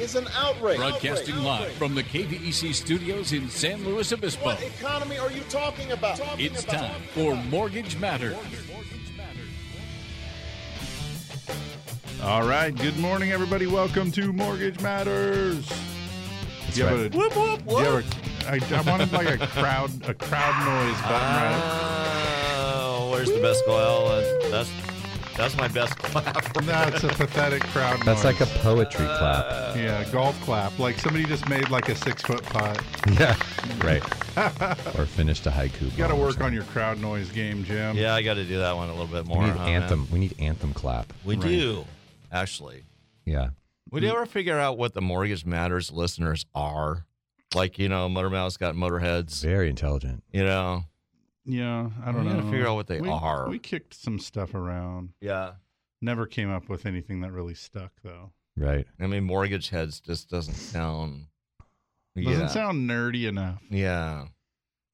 is an outrage. Broadcasting Outrage. live Outrage. from the KVEC studios in San Luis Obispo. What economy are you talking about? Talking It's about- time for Mortgage Matters. All right. Good morning, everybody. Welcome to Mortgage Matters. That's Do you have right. a- Whoop, whoop, do you have a- I, I wanted like a crowd, a crowd noise button, Oh, where's the best goal? Uh, That's that's my best clap. That's a pathetic crowd That's noise. like a poetry uh, clap. yeah, golf clap. Like somebody just made like a six foot putt. Yeah. Right. or finished a haiku. You got to work on your crowd noise game, Jim. Yeah, I got to do that one a little bit more. We need huh, anthem. man? We need anthem clap. We Right. do, actually. Yeah. Would you ever figure out what the Mortgage Matters listeners are? Like, you know, Motor Mouse got Motorheads. Very intelligent. You know, Yeah, I don't We know. gotta figure out what they we, are. We kicked some stuff around. yeah. Never came up with anything that really stuck, though. Right. I mean, Mortgage Heads just doesn't sound. Doesn't yeah. sound nerdy enough. Yeah.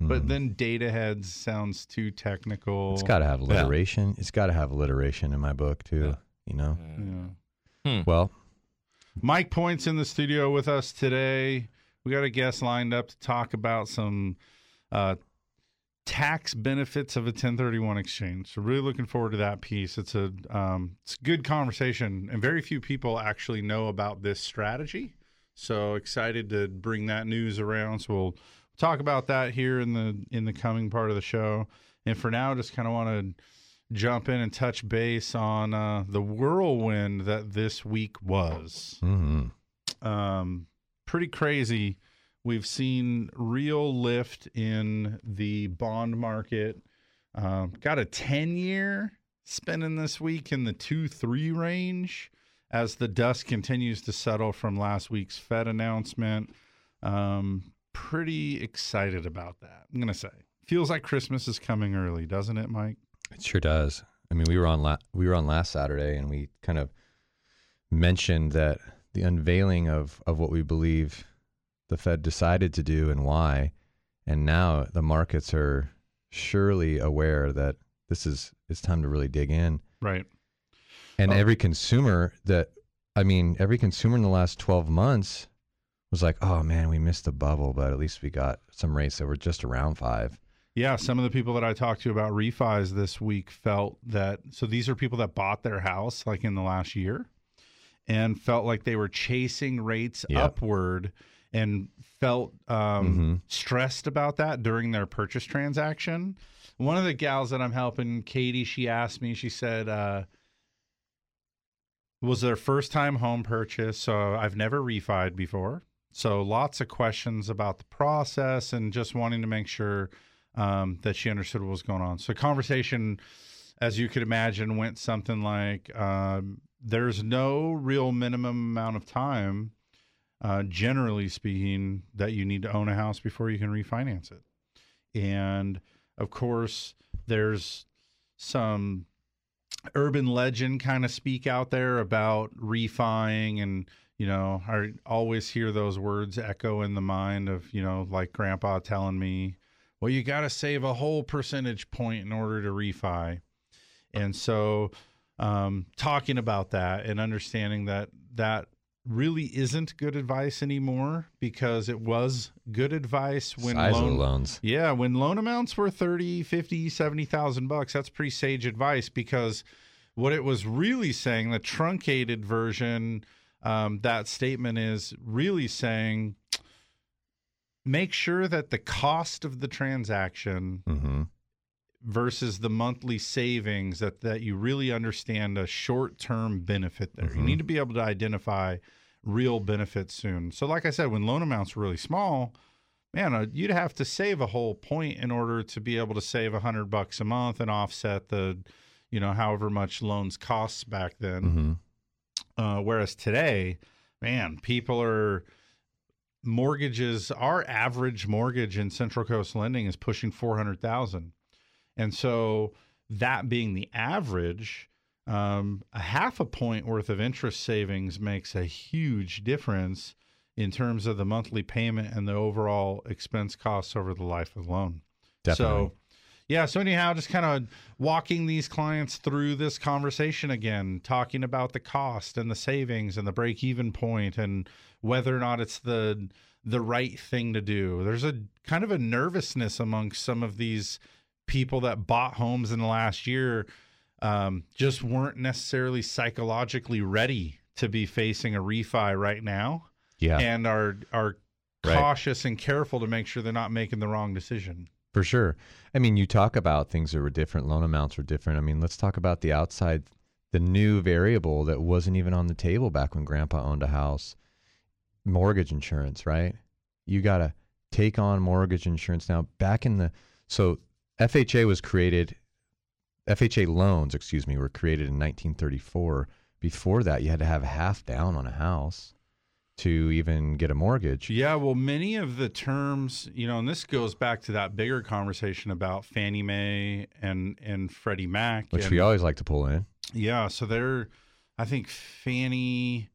But Mhm. then data heads sounds too technical. it's got to have alliteration. It's got to have alliteration in my book too. Yeah. You know. Yeah. Well, Mike Point's in the studio with us today. We got a guest lined up to talk about some uh, tax benefits of a 1031 exchange. So really looking forward to that piece. It's a um, it's a good conversation, and very few people actually know about this strategy. So excited to bring that news around. So we'll talk about that here in the in the coming part of the show. And for now, just kind of want to jump in and touch base on uh, the whirlwind that this week was. Mm-hmm. Um, pretty crazy. We've seen real lift in the bond market. Um, got a 10 year spending this week in the 2 3 range as the dust continues to settle from last week's Fed announcement. Um, pretty excited about that. I'm going to say. Feels like Christmas is coming early, doesn't it, Mike? It sure does. I mean, we were on la- we were on last Saturday, and we kind of mentioned that the unveiling of of what we believe the Fed decided to do and why, and now the markets are surely aware that this is it's time to really dig in. Right. And Oh. every consumer that, I mean, every consumer in the last 12 months was like, oh man, we missed the bubble, but at least we got some rates that were just around five. Yeah, some of the people that I talked to about refis this week felt that so these are people that bought their house like in the last year and felt like they were chasing rates Yep. upward and felt um, Mhm. stressed about that during their purchase transaction. One of the gals that I'm helping, Katie, she asked me, she said, uh, was their first time home purchase. So I've never refied before. So lots of questions about the process and just wanting to make sure um, that she understood what was going on. So conversation, as you could imagine, went something like, um, "There's no real minimum amount of time, uh, generally speaking, that you need to own a house before you can refinance it." And of course, there's some urban legend kind of speak out there about refining and you know i always hear those words echo in the mind of you know like grandpa telling me well you got to save a whole percentage point in order to refi and so um, talking about that and understanding that that really isn't good advice anymore because it was good advice when Size loan loans. yeah, when loan amounts were 30, 50, 70,000 bucks, that's pretty sage advice because what it was really saying, the truncated version, um, that statement is really saying make sure that the cost of the transaction hmm versus the monthly savings that that you really understand a short-term benefit there. You Mhm. need to be able to identify real benefits soon. So like I said when loan amounts were really small, man, uh, you'd have to save a whole point in order to be able to save a 100 bucks a month and offset the you know however much loans costs back then. hmm Uh, whereas today, man, people are mortgages, our average mortgage in Central Coast Lending is pushing 400,000. And so that being the average, um, a half a point worth of interest savings makes a huge difference in terms of the monthly payment and the overall expense costs over the life of the loan. Definitely. So, yeah. So anyhow, just kind of walking these clients through this conversation again, talking about the cost and the savings and the break even point and whether or not it's the the right thing to do. There's a kind of a nervousness amongst some of these people that bought homes in the last year um, just weren't necessarily psychologically ready to be facing a refi right now yeah, and are are Right. cautious and careful to make sure they're not making the wrong decision. for sure. I mean, you talk about things that were different, loan amounts were different. I mean, let's talk about the outside, the new variable that wasn't even on the table back when grandpa owned a house mortgage insurance, right? You got to take on mortgage insurance now. Back in the, so FHA was created, FHA loans, excuse me, were created in 1934. Before that, you had to have half down on a house to even get a mortgage. Yeah, well, many of the terms, you know, and this goes back to that bigger conversation about Fannie Mae and and Freddie Mac, Which and- we always like to pull in. Yeah, so they're, I think Fannie,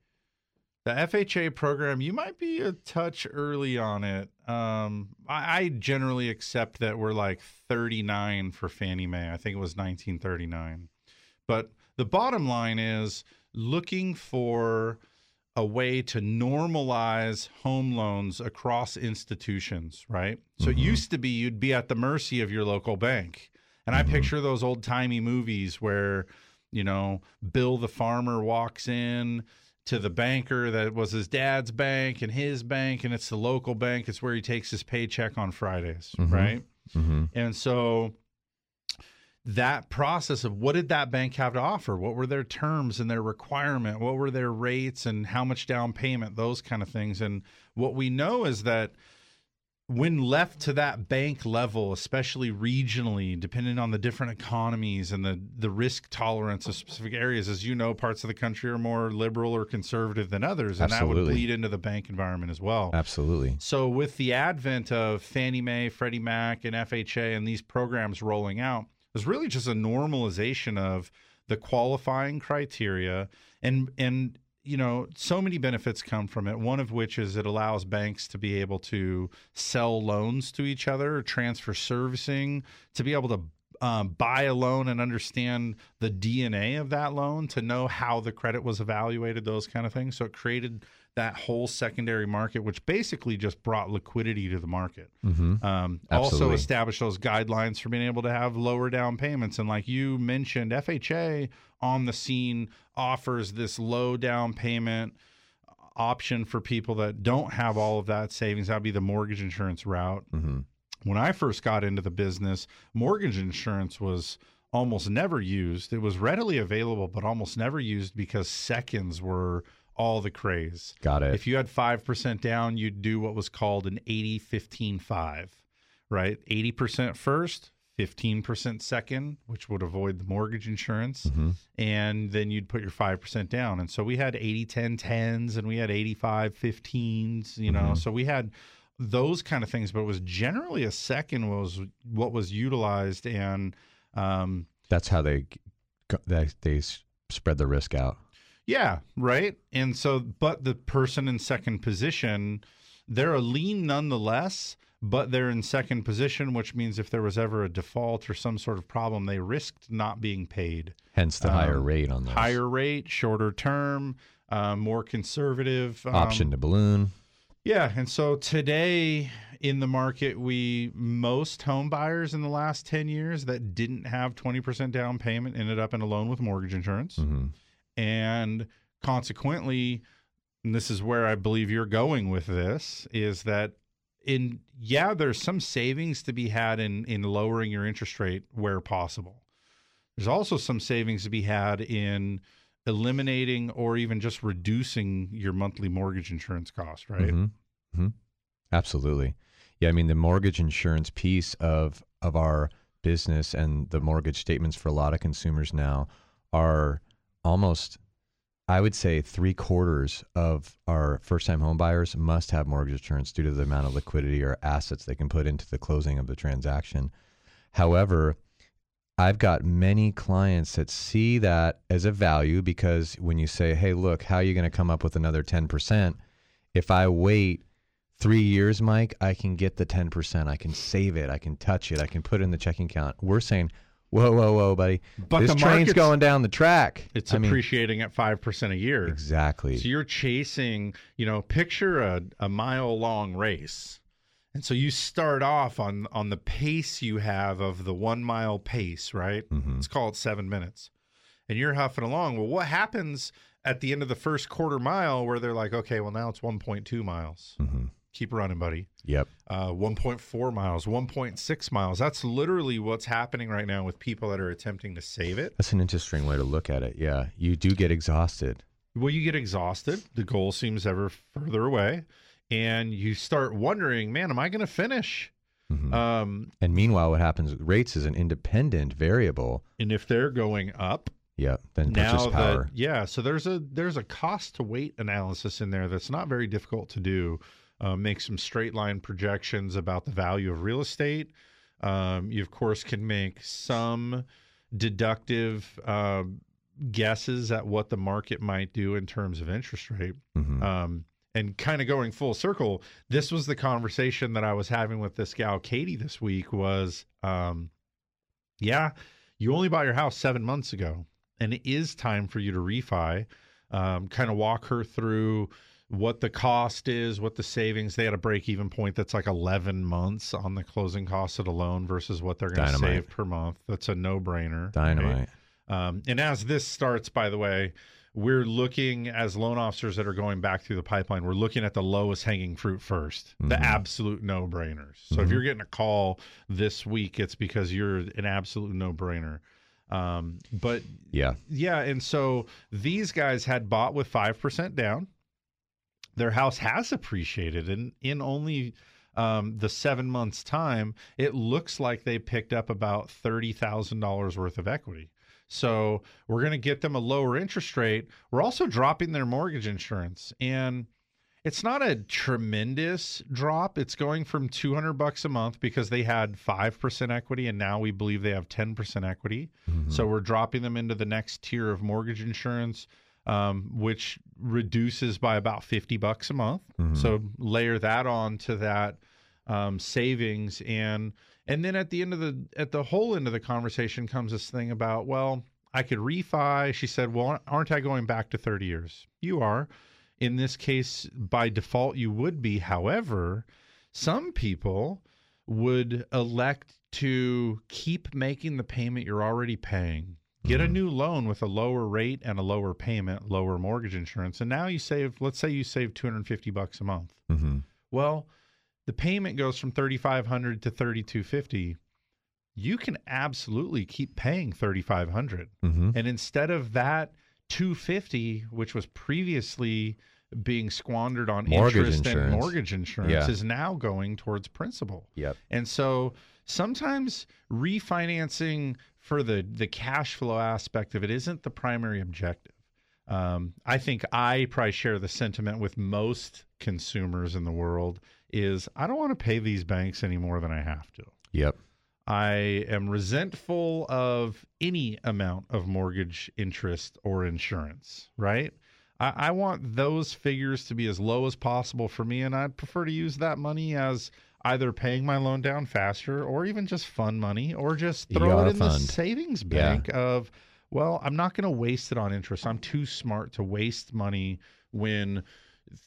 the FHA program, you might be a touch early on it. Um, I, I generally accept that we're like 39 for Fannie Mae. I think it was 1939. But the bottom line is looking for a way to normalize home loans across institutions, right? So it used to be you'd be at the mercy of your local bank. And I picture those old timey movies where, you know, Bill the farmer walks in to the banker that was his dad's bank and his bank, and it's the local bank. It's where he takes his paycheck on Fridays, right? Mm-hmm. And so that process of what did that bank have to offer? What were their terms and their requirement? What were their rates and how much down payment? Those kind of things. And what we know is that when left to that bank level, especially regionally, depending on the different economies and the, the risk tolerance of specific areas, as you know, parts of the country are more liberal or conservative than others, and that would bleed into the bank environment as well. Absolutely. So, with the advent of Fannie Mae, Freddie Mac, and FHA, and these programs rolling out, there's really just a normalization of the qualifying criteria, and and you know, so many benefits come from it. One of which is it allows banks to be able to sell loans to each other, transfer servicing, to be able to um, buy a loan and understand the DNA of that loan, to know how the credit was evaluated, those kind of things. So it created that whole secondary market, which basically just brought liquidity to the market. Mm-hmm. Um, also established those guidelines for being able to have lower down payments. And like you mentioned, FHA on the scene offers this low down payment option for people that don't have all of that savings. That'd be the mortgage insurance route. Mm-hmm. When I first got into the business, mortgage insurance was almost never used. It was readily available, but almost never used because seconds were all the craze. Got it. If you had 5% down, you'd do what was called an 80 15 5, right? 80% first, 15% second, which would avoid the mortgage insurance. Mhm. And then you'd put your 5% down. And so we had 80 10 10s and we had 85 15s, you know. Mhm. So we had those kind of things, but it was generally a second was what was utilized. And um, That's how they they they spread the risk out. Yeah, right. And so, but the person in second position, they're a lien nonetheless, but they're in second position, which means if there was ever a default or some sort of problem, they risked not being paid. Hence the higher Um, rate on those. Higher rate, shorter term, uh, more conservative um, option to balloon. Yeah, and so today in the market, we most home buyers in the last ten years that didn't have twenty percent down payment ended up in a loan with mortgage insurance hmm and consequently and this is where i believe you're going with this is that in yeah there's some savings to be had in in lowering your interest rate where possible. There's also some savings to be had in eliminating or even just reducing your monthly mortgage insurance cost right? Hmm hmm Absolutely. Yeah, I mean the mortgage insurance piece of of our business and the mortgage statements for a lot of consumers now are almost I would say three quarters of our first time home buyers must have mortgage insurance due to the amount of liquidity or assets they can put into the closing of the transaction. However, I've got many clients that see that as a value because when you say, hey, look, how are you going to come up with another 10%? If I wait three years, Mike, I can get the 10%. I can save it. I can touch it. I can put it in the checking account. We're saying, whoa, whoa, whoa, buddy. But this the train's going down the track. It's I mean, appreciating at five percent a year. Exactly. So you're chasing, you know, picture a, a mile long race. And so you start off on on the pace you have of the one mile pace, right? Mhm. Let's call it seven minutes. And you're huffing along. Well, what happens at the end of the first quarter mile where they're like, okay, well now it's 1.2 miles. hmm Keep running, buddy. Yep. Uh, 1.4 miles, 1.6 miles. That's literally what's happening right now with people that are attempting to save it. That's an interesting way to look at it. Yeah. You do get exhausted. Well, you get exhausted. The goal seems ever further away. And you start wondering, man, am I going to finish? Mhm. Um, and meanwhile, what happens with rates is an independent variable. and if they're going up yeah, Then now, purchase that yeah, so there's a there's a cost to weight analysis in there that's not very difficult to do. Uh, make some straight line projections about the value of real estate. Um, you of course can make some deductive um, guesses at what the market might do in terms of interest rate. Mhm. Um, and kind of going full circle, this was the conversation that I was having with this gal Katie this week. Was um, yeah, you only bought your house seven months ago, and it is time for you to refi. Um, kind of walk her through what the cost is, what the savings. They had a break even point that's like 11 months on the closing cost of the loan versus what they're going to save per month. That's a no brainer. Dynamite. Um, and as this starts, by the way, we're looking as loan officers that are going back through the pipeline, we're looking at the lowest hanging fruit 1st the Mhm. absolute no brainers. So if Mhm. you're getting a call this week, it's because you're an absolute no brainer. Um, but Yeah. yeah, and so these guys had bought with 5% down. Their house has appreciated and in only um, the seven months time, it looks like they picked up about $30,000 worth of equity. So we're going to get them a lower interest rate. We're also dropping their mortgage insurance. And it's not a tremendous drop. It's going from 200 bucks a month because they had 5% equity and now we believe they have 10% equity. Mhm. So we're dropping them into the next tier of mortgage insurance, um, which reduces by about 50 bucks a month. Mhm. So layer that on to that um, savings and and then at the end of the at the whole end of the conversation comes this thing about well I could refi. She said, well aren't I going back to 30 years? You are. In this case, by default, you would be. However, some people would elect to keep making the payment you're already paying. Get a Mhm. new loan with a lower rate and a lower payment, lower mortgage insurance, and now you save. Let's say you save 250 bucks a month. Mhm. Well, the payment goes from 3500 to 3250. You can absolutely keep paying 3500. Mhm. And instead of that 250, which was previously being squandered on Mortgage interest insurance. and mortgage insurance, Yeah. is now going towards principal. Yep. And so sometimes refinancing for the the cash flow aspect of it isn't the primary objective. Um, I think I probably share the sentiment with most consumers in the world is I don't want to pay these banks any more than I have to. Yep. I am resentful of any amount of mortgage interest or insurance, right? I, I want those figures to be as low as possible for me, and I'd prefer to use that money as either paying my loan down faster or even just fund money or just throw it in the fund. savings Yeah. bank of, well, I'm not going to waste it on interest. I'm too smart to waste money when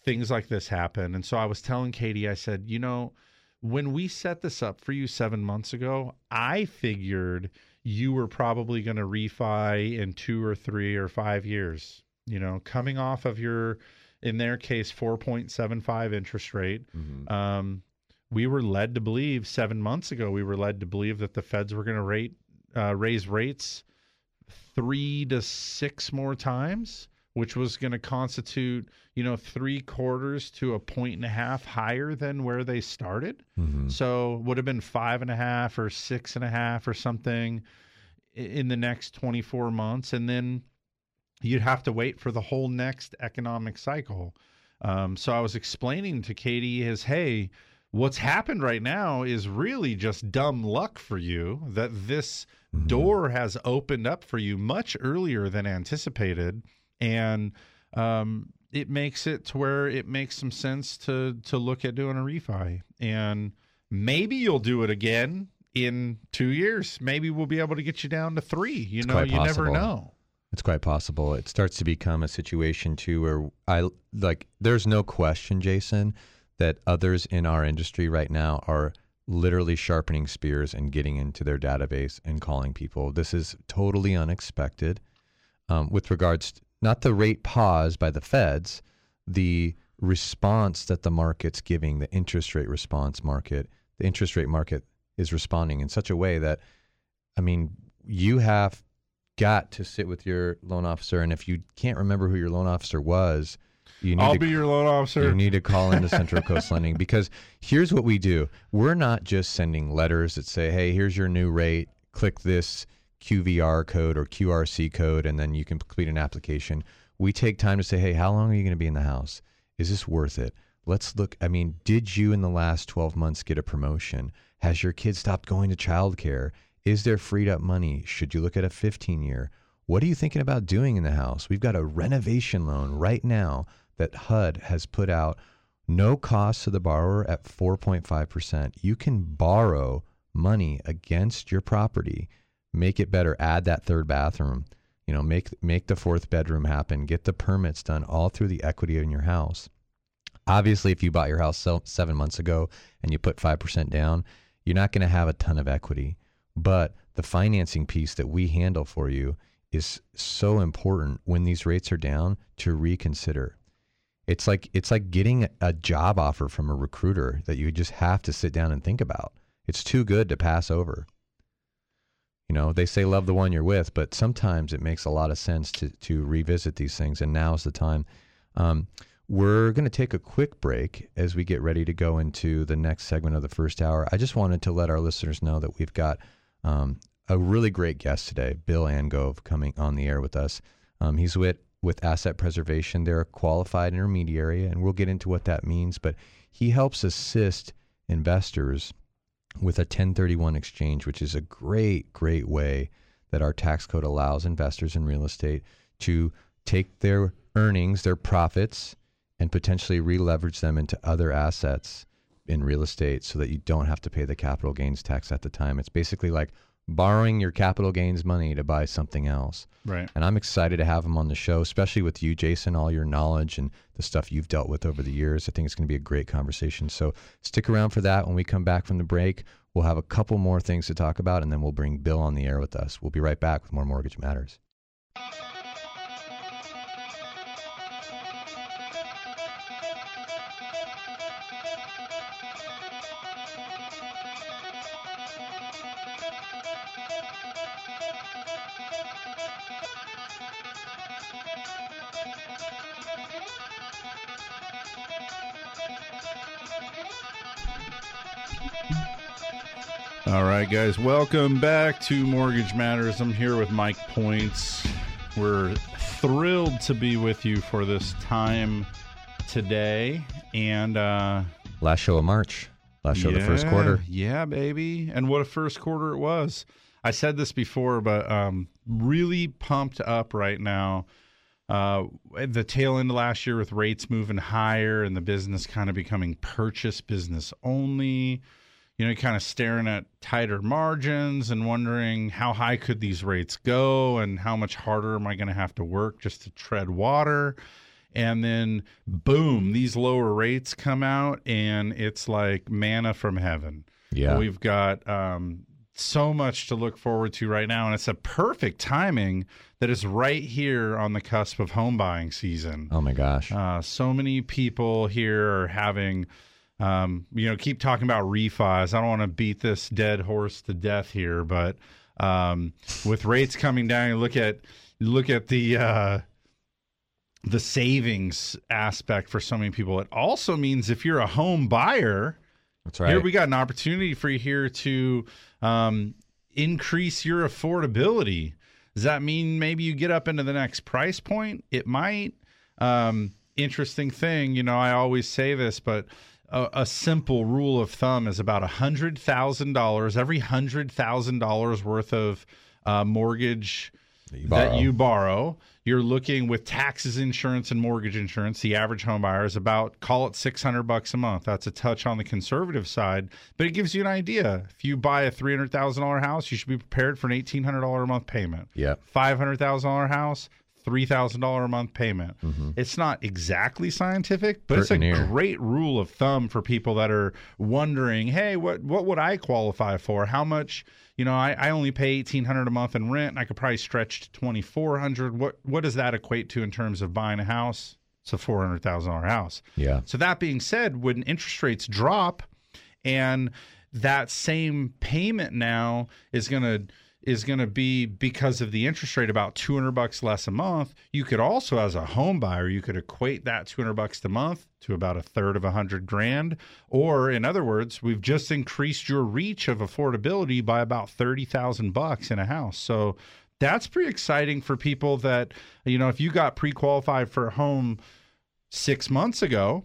things like this happen. And so I was telling Katie, I said, you know, when we set this up for you seven months ago, I figured you were probably going to refi in two or three or five years. You know, coming off of your, in their case, 4.75 interest rate. Mhm. Um, we were led to believe seven months ago, we were led to believe that the feds were going to rate, uh, raise rates three to six more times, which was going to constitute, you know, three quarters to a point and a half higher than where they started. Mhm. So would have been five and a half or six and a half or something in the next 24 months. And then you'd have to wait for the whole next economic cycle. Um, so I was explaining to Katie is, hey, what's happened right now is really just dumb luck for you that this door has opened up for you much earlier than anticipated, and um, it makes it to where it makes some sense to to look at doing a refi, and maybe you'll do it again in two years. Maybe we'll be able to get you down to three. You It's know, you never know. It's quite possible. It starts to become a situation too where I like there's no question, Jason, that others in our industry right now are literally sharpening spears and getting into their database and calling people. This is totally unexpected. Um, with regards to, not the rate pause by the feds, the response that the market's giving, the interest rate response market, the interest rate market is responding in such a way that, I mean, you have got to sit with your loan officer, and if you can't remember who your loan officer was, you need I'll to be your loan officer. you need to call into Central Coast Lending because here's what we do. We're not just sending letters that say, hey, here's your new rate. Click this QVR code or QRC code, and then you can complete an application. We take time to say, hey, how long are you going to be in the house? Is this worth it? Let's look. I mean, did you in the last 12 months get a promotion? Has your kid stopped going to childcare? Is there freed up money? Should you look at a 15 year? What are you thinking about doing in the house? We've got a renovation loan right now that HUD has put out no cost to the borrower at 4.5%. You can borrow money against your property, make it better, add that third bathroom, you know, make make the fourth bedroom happen, get the permits done all through the equity in your house. Obviously, if you bought your house 7 months ago and you put 5% down, you're not going to have a ton of equity, but the financing piece that we handle for you is so important when these rates are down to reconsider. It's like it's like getting a job offer from a recruiter that you just have to sit down and think about. It's too good to pass over. You know, they say love the one you're with, but sometimes it makes a lot of sense to to revisit these things, and now's the time. Um, we're going to take a quick break as we get ready to go into the next segment of the first hour. I just wanted to let our listeners know that we've got um, a really great guest today, Bill Angove, coming on the air with us. Um, he's with with asset preservation. They're a qualified intermediary, and we'll get into what that means. But he helps assist investors with a 1031 exchange, which is a great, great way that our tax code allows investors in real estate to take their earnings, their profits, and potentially re-leverage them into other assets in real estate so that you don't have to pay the capital gains tax at the time. It's basically like borrowing your capital gains money to buy something else. Right. And I'm excited to have him on the show, especially with you, Jason, all your knowledge and the stuff you've dealt with over the years. I think it's going to be a great conversation. So stick around for that. When we come back from the break, we'll have a couple more things to talk about, and then we'll bring Bill on the air with us. We'll be right back with more Mortgage Matters. All right, guys, welcome back to Mortgage Matters. I'm here with Mike Points. We're thrilled to be with you for this time today. And uh Last show of March, last show of the first quarter. Yeah, baby. And what a first quarter it was. I said this before, but um really pumped up right now. Uh the tail end of last year with rates moving higher and the business kind of becoming purchase business only you know, kind of staring at tighter margins and wondering how high could these rates go and how much harder am I going to have to work just to tread water. And then, boom, these lower rates come out, and it's like manna from heaven. Yeah. We've got um, so much to look forward to right now, and it's a perfect timing that is right here on the cusp of home buying season. Oh my gosh. Uh, so many people here are having, um, you know, keep talking about refis. I don't want to beat this dead horse to death here, but um, with rates coming down, you look at look at the uh, the savings aspect for so many people. It also means if you're a home buyer, That's right. here we got an opportunity for you here to um, increase your affordability. Does that mean maybe you get up into the next price point? It might. Um, interesting thing, you know, I always say this, but a, a simple rule of thumb is about a hundred thousand dollars every hundred thousand dollars worth of uh, mortgage you that you borrow. You're looking with taxes, insurance, and mortgage insurance. The average home buyer is about call it six hundred bucks a month. That's a touch on the conservative side, but it gives you an idea. If you buy a three hundred thousand dollar house, you should be prepared for an eighteen hundred dollar a month payment. Yeah, Five hundred thousand dollar house, three thousand dollar a month payment. Mm-hmm. It's not exactly scientific, but it's a great rule of thumb for people that are wondering, hey, what what would I qualify for? How much? You know, I, I only pay eighteen hundred a month in rent. And I could probably stretch to twenty four hundred. What what does that equate to in terms of buying a house? It's a four hundred thousand dollar house. Yeah. So that being said, when interest rates drop, and that same payment now is gonna is gonna be because of the interest rate about two hundred bucks less a month. You could also, as a home buyer, you could equate that two hundred bucks a month to about a third of a hundred grand. Or in other words, we've just increased your reach of affordability by about thirty thousand bucks in a house. So that's pretty exciting for people that you know if you got pre-qualified for a home six months ago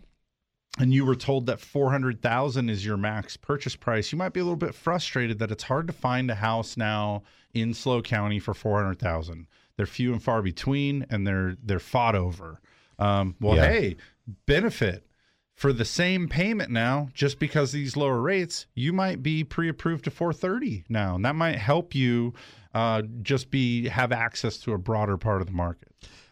and you were told that 400,000 is your max purchase price, you might be a little bit frustrated that it's hard to find a house now in SLO County for 400,000. They're few and far between and they're they're fought over. Um, well, Yeah. hey, benefit for the same payment now, just because these lower rates, you might be pre-approved to 430 now, and that might help you uh, just be have access to a broader part of the market.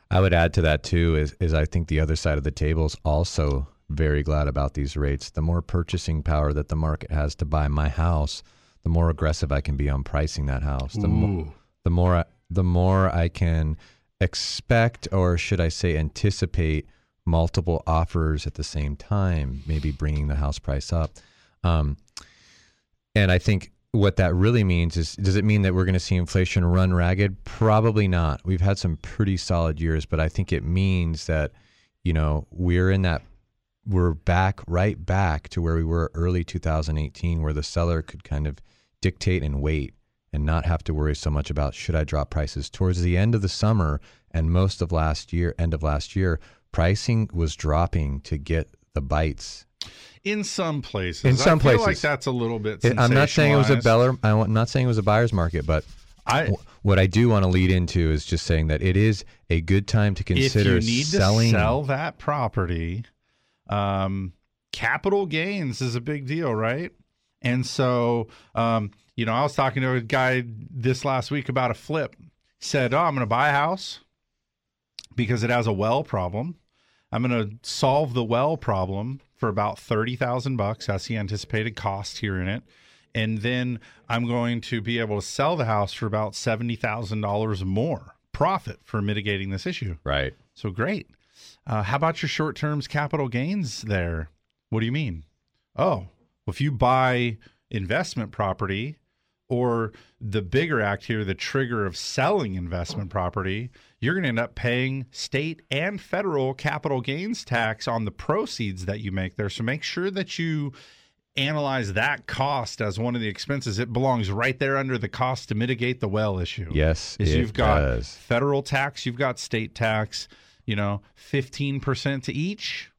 I would add to that too is is I think the other side of the table is also very glad about these rates. The more purchasing power that the market has to buy my house, the more aggressive I can be on pricing that house. The more the more I, the more I can expect or should I say anticipate multiple offers at the same time, maybe bringing the house price up. Um, and I think what that really means is does it mean that we're going to see inflation run ragged? Probably not. We've had some pretty solid years, but I think it means that, you know, we're in that we're back right back to where we were early 2018 where the seller could kind of dictate and wait and not have to worry so much about should I drop prices towards the end of the summer and most of last year end of last year pricing was dropping to get the bites In some places, In some places I feel like that's a little bit. It- I'm not saying it was a beller. I'm not saying it was a buyer's market, but I what I do want to lead into is just saying that it is a good time to if consider you need selling. to sell that property, um, capital gains is a big deal, right? And so, um, you know, I was talking to a guy this last week about a flip. He said, "Oh, I'm going to buy a house because it has a well problem. I'm going to solve the well problem for about thirty thousand bucks. That's the anticipated cost here in it." And then I'm going to be able to sell the house for about seventy thousand dollars more profit for mitigating this issue. Right. So great. Uh, how about your short terms capital gains there? What do you mean? Oh, well, if you buy investment property or the bigger act here, the trigger of selling investment property, you're going to end up paying state and federal capital gains tax on the proceeds that you make there. So make sure that you analyze that cost as one of the expenses. It belongs right there under the cost to mitigate the well issue Yes, is it you've got does. federal tax, you've got state tax, you know, 15% to each.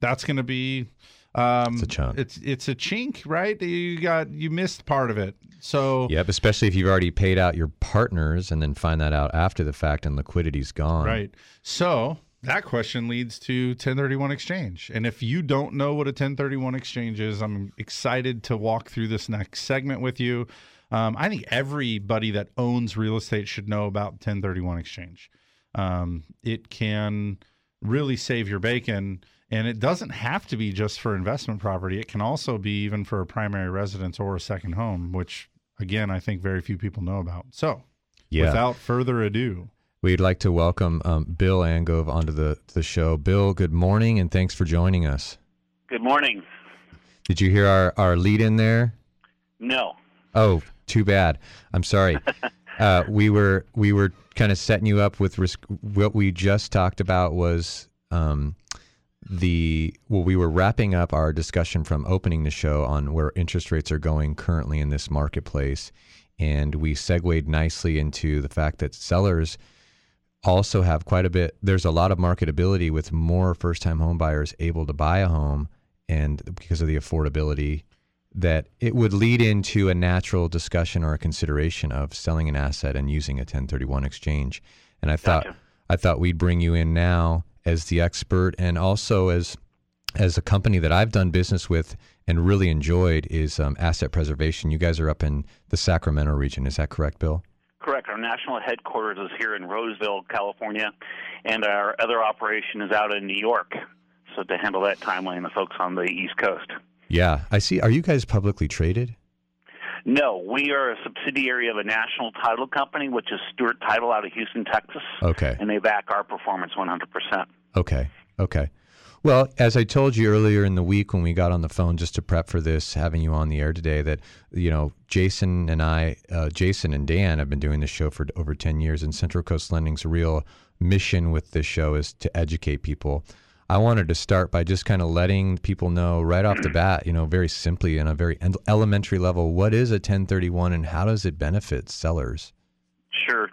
That's going to be um It's a chunk. It's it's a chink, right? You got you missed part of it. So Yep, especially if you've already paid out your partners and then find that out after the fact and liquidity's gone. Right. So that question leads to 1031 exchange. And if you don't know what a 1031 exchange is, I'm excited to walk through this next segment with you. Um, I think everybody that owns real estate should know about 1031 exchange. Um, it can really save your bacon. And it doesn't have to be just for investment property. It can also be even for a primary residence or a second home, which, again, I think very few people know about. So, Yeah. without further ado, We'd like to welcome um, Bill Angove onto the, the show. Bill, good morning and thanks for joining us. Good morning. Did you hear our, our lead in there? No. Oh, too bad. I'm sorry. uh, we were we were kind of setting you up with risk. What we just talked about was um, the well, we were wrapping up our discussion from opening the show on where interest rates are going currently in this marketplace, and we segued nicely into the fact that sellers also have quite a bit. There's a lot of marketability with more first-time home buyers able to buy a home, and because of the affordability, that it would lead into a natural discussion or a consideration of selling an asset and using a 1031 exchange. And I thought Gotcha. I thought we'd bring you in now as the expert and also as as a company that I've done business with and really enjoyed is um, asset preservation. You guys are up in the Sacramento region, is that correct, Bill? Correct. Our national headquarters is here in Roseville, California, and our other operation is out in New York. So to handle that timeline, the folks on the East Coast. Yeah, I see. Are you guys publicly traded? No, we are a subsidiary of a national title company, which is Stewart Title out of Houston, Texas, Okay. and they back our performance 100%. Okay. Okay. Well, as I told you earlier in the week when we got on the phone just to prep for this, having you on the air today, that you know Jason and I, uh, Jason and Dan, have been doing this show for over ten years, and Central Coast Lending's real mission with this show is to educate people. I wanted to start by just kind of letting people know right off the bat, you know, very simply in a very elementary level, what is a 1031 and how does it benefit sellers? Sure.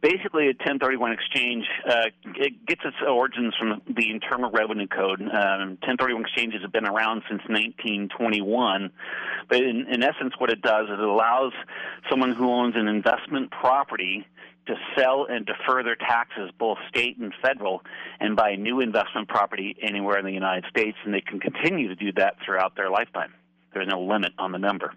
Basically, a 1031 exchange uh, it gets its origins from the Internal Revenue Code. Um, 1031 exchanges have been around since 1921, but in, in essence, what it does is it allows someone who owns an investment property to sell and defer their taxes, both state and federal, and buy new investment property anywhere in the United States, and they can continue to do that throughout their lifetime. There's no limit on the number.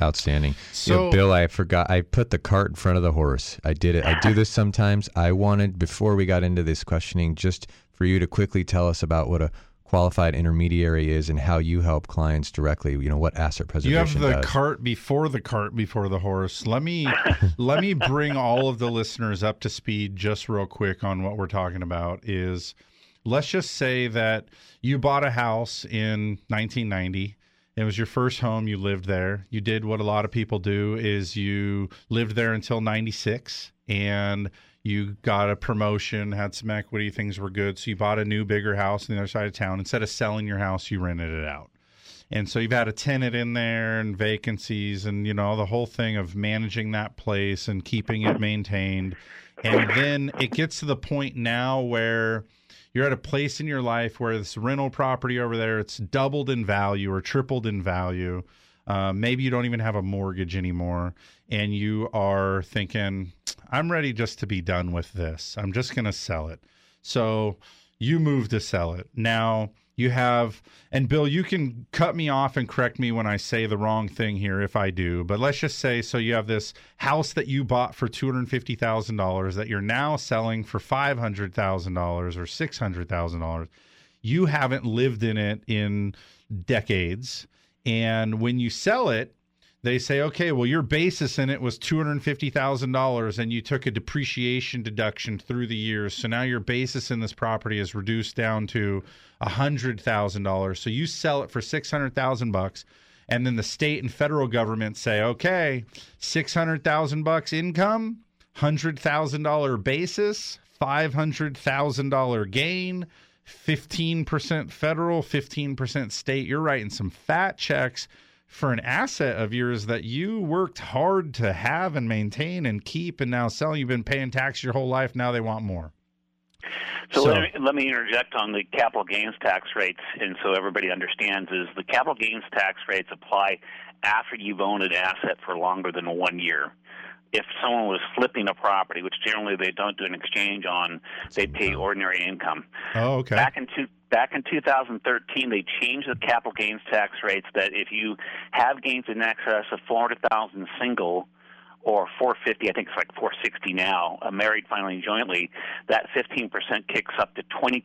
Outstanding. So- you know, Bill, I forgot. I put the cart in front of the horse. I did it. I do this sometimes. I wanted before we got into this questioning, just for you to quickly tell us about what a qualified intermediary is and how you help clients directly. You know what asset preservation. You have the does. cart before the cart before the horse. Let me let me bring all of the listeners up to speed just real quick on what we're talking about is let's just say that you bought a house in 1990 it was your first home you lived there you did what a lot of people do is you lived there until 96 and you got a promotion had some equity things were good. So you bought a new bigger house on the other side of town. Instead of selling your house you rented it out. And so you've had a tenant in there and vacancies and you know the whole thing of managing that place and keeping it maintained. And then it gets to the point now where you're at a place in your life where this rental property over there it's doubled in value or tripled in value uh, maybe you don't even have a mortgage anymore and you are thinking i'm ready just to be done with this. I'm just going to sell it. So you move to sell it. Now you have and bill you can cut me off and correct me when i say the wrong thing here if i do but let's just say so you have this house that you bought for $250000 that you're now selling for $500000 or $600000 you haven't lived in it in decades and when you sell it they say, okay, well, your basis in it was two hundred fifty thousand dollars, and you took a depreciation deduction through the years. So now your basis in this property is reduced down to hundred thousand dollars. So you sell it for six hundred thousand bucks, and then the state and federal government say, okay, six hundred thousand bucks income, hundred thousand dollar basis, five hundred thousand dollar gain. 15% federal, 15% state. You're writing some fat checks for an asset of yours that you worked hard to have and maintain and keep and now sell. You've been paying tax your whole life. Now they want more. So, So- let, me, let me interject on the capital gains tax rates, and so everybody understands is the capital gains tax rates apply after you've owned an asset for longer than one year. If someone was flipping a property, which generally they don't do an exchange on, they pay ordinary income. Oh, okay. Back in two, back in 2013, they changed the capital gains tax rates that if you have gains in excess of 400,000 single or 450, I think it's like 460 now, uh, married filing jointly, that 15% kicks up to 20%.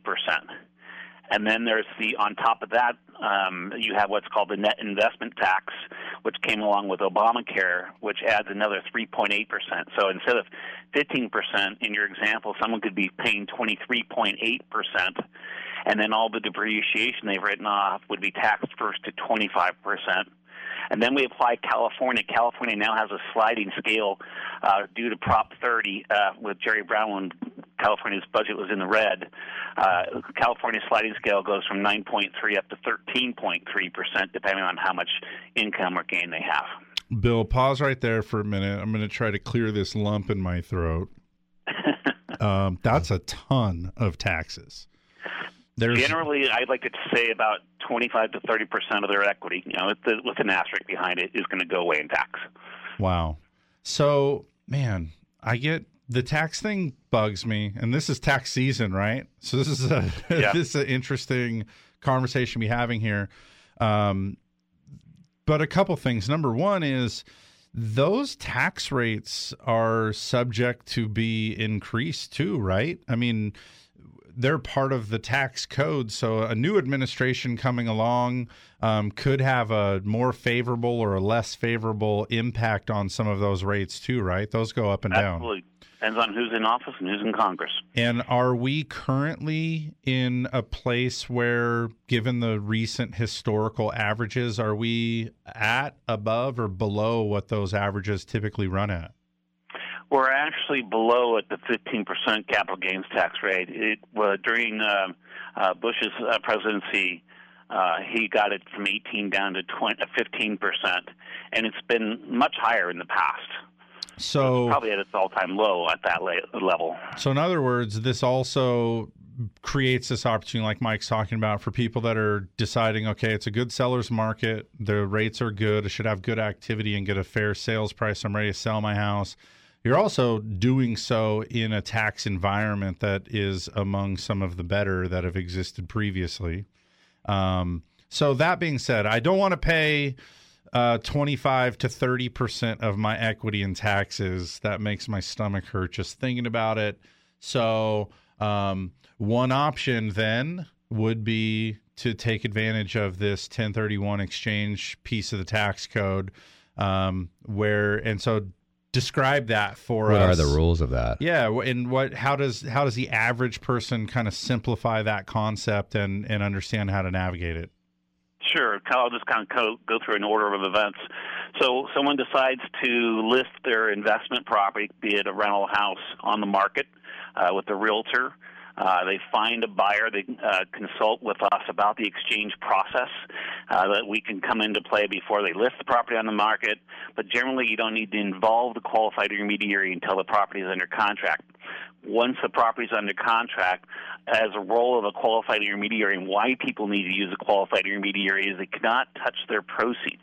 And then there's the on top of that, um, you have what's called the net investment tax, which came along with Obamacare, which adds another 3.8 percent. So instead of 15 percent in your example, someone could be paying 23.8 percent, and then all the depreciation they've written off would be taxed first to 25 percent. And then we apply California. California now has a sliding scale uh, due to Prop 30 uh, with Jerry Brown California's budget was in the red. Uh, California's sliding scale goes from 9.3 up to 13.3 percent, depending on how much income or gain they have. Bill, pause right there for a minute. I'm going to try to clear this lump in my throat. um, that's a ton of taxes. There's, Generally, I'd like to say about 25 to 30 percent of their equity, you know, with, the, with an asterisk behind it, is going to go away in tax. Wow. So, man, I get the tax thing bugs me, and this is tax season, right? So this is a yeah. this is an interesting conversation we're having here. Um, but a couple things. Number one is those tax rates are subject to be increased too, right? I mean, they're part of the tax code. So a new administration coming along um, could have a more favorable or a less favorable impact on some of those rates too, right? Those go up and Absolutely. down. Depends on who's in office and who's in Congress. And are we currently in a place where, given the recent historical averages, are we at, above, or below what those averages typically run at? We're actually below at the 15% capital gains tax rate. It during uh, uh, Bush's uh, presidency. Uh, he got it from 18 down to 20, 15%, and it's been much higher in the past. So probably at its all-time low at that level. So in other words, this also creates this opportunity like Mike's talking about for people that are deciding okay it's a good seller's market the rates are good I should have good activity and get a fair sales price I'm ready to sell my house you're also doing so in a tax environment that is among some of the better that have existed previously um, so that being said I don't want to pay uh, 25 to 30 percent of my equity in taxes. That makes my stomach hurt just thinking about it. So, um, one option then would be to take advantage of this 1031 exchange piece of the tax code, um, where and so describe that for what us. What are the rules of that? Yeah, and what how does how does the average person kind of simplify that concept and and understand how to navigate it? Sure. I'll just kind of go through an order of events. So, someone decides to list their investment property, be it a rental house, on the market uh, with a realtor. Uh, they find a buyer. They uh, consult with us about the exchange process uh, that we can come into play before they list the property on the market. But generally, you don't need to involve the qualified intermediary until the property is under contract once the property is under contract, as a role of a qualified intermediary, and why people need to use a qualified intermediary is they cannot touch their proceeds.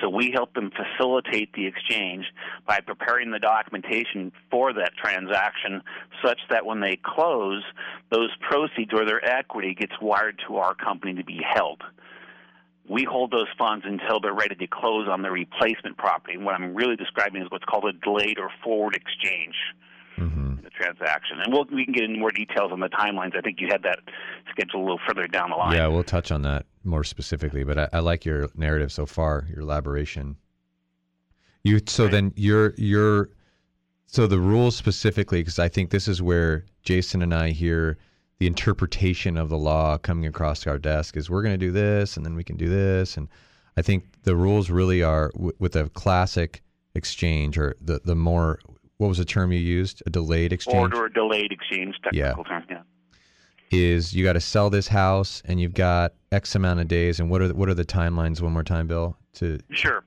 So we help them facilitate the exchange by preparing the documentation for that transaction such that when they close, those proceeds or their equity gets wired to our company to be held we hold those funds until they're ready to close on the replacement property. And what I'm really describing is what's called a delayed or forward exchange mm-hmm. the transaction. And we'll, we can get into more details on the timelines. I think you had that scheduled a little further down the line. Yeah, we'll touch on that more specifically. But I, I like your narrative so far, your elaboration. You so right. then you're you're so the rules specifically because I think this is where Jason and I hear the interpretation of the law coming across our desk is we're going to do this and then we can do this and I think the rules really are w- with a classic exchange or the the more what was the term you used? A delayed exchange. Order delayed exchange, technical yeah. term. Yeah. Is you got to sell this house and you've got X amount of days, and what are the, what are the timelines? One more time, Bill. To sure.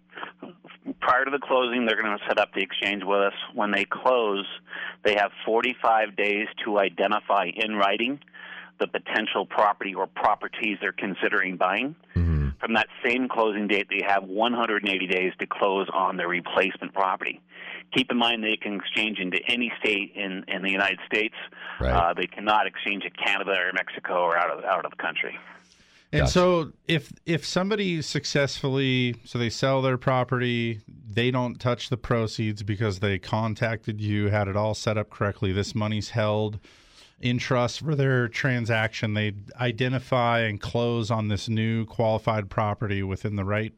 Prior to the closing, they're going to set up the exchange with us. When they close, they have 45 days to identify in writing the potential property or properties they're considering buying. Mm-hmm. From that same closing date, they have 180 days to close on their replacement property. Keep in mind they can exchange into any state in, in the United States. Right. Uh, they cannot exchange to Canada or Mexico or out of out of the country. And gotcha. so if if somebody successfully so they sell their property, they don't touch the proceeds because they contacted you, had it all set up correctly. This money's held in trust for their transaction. They identify and close on this new qualified property within the right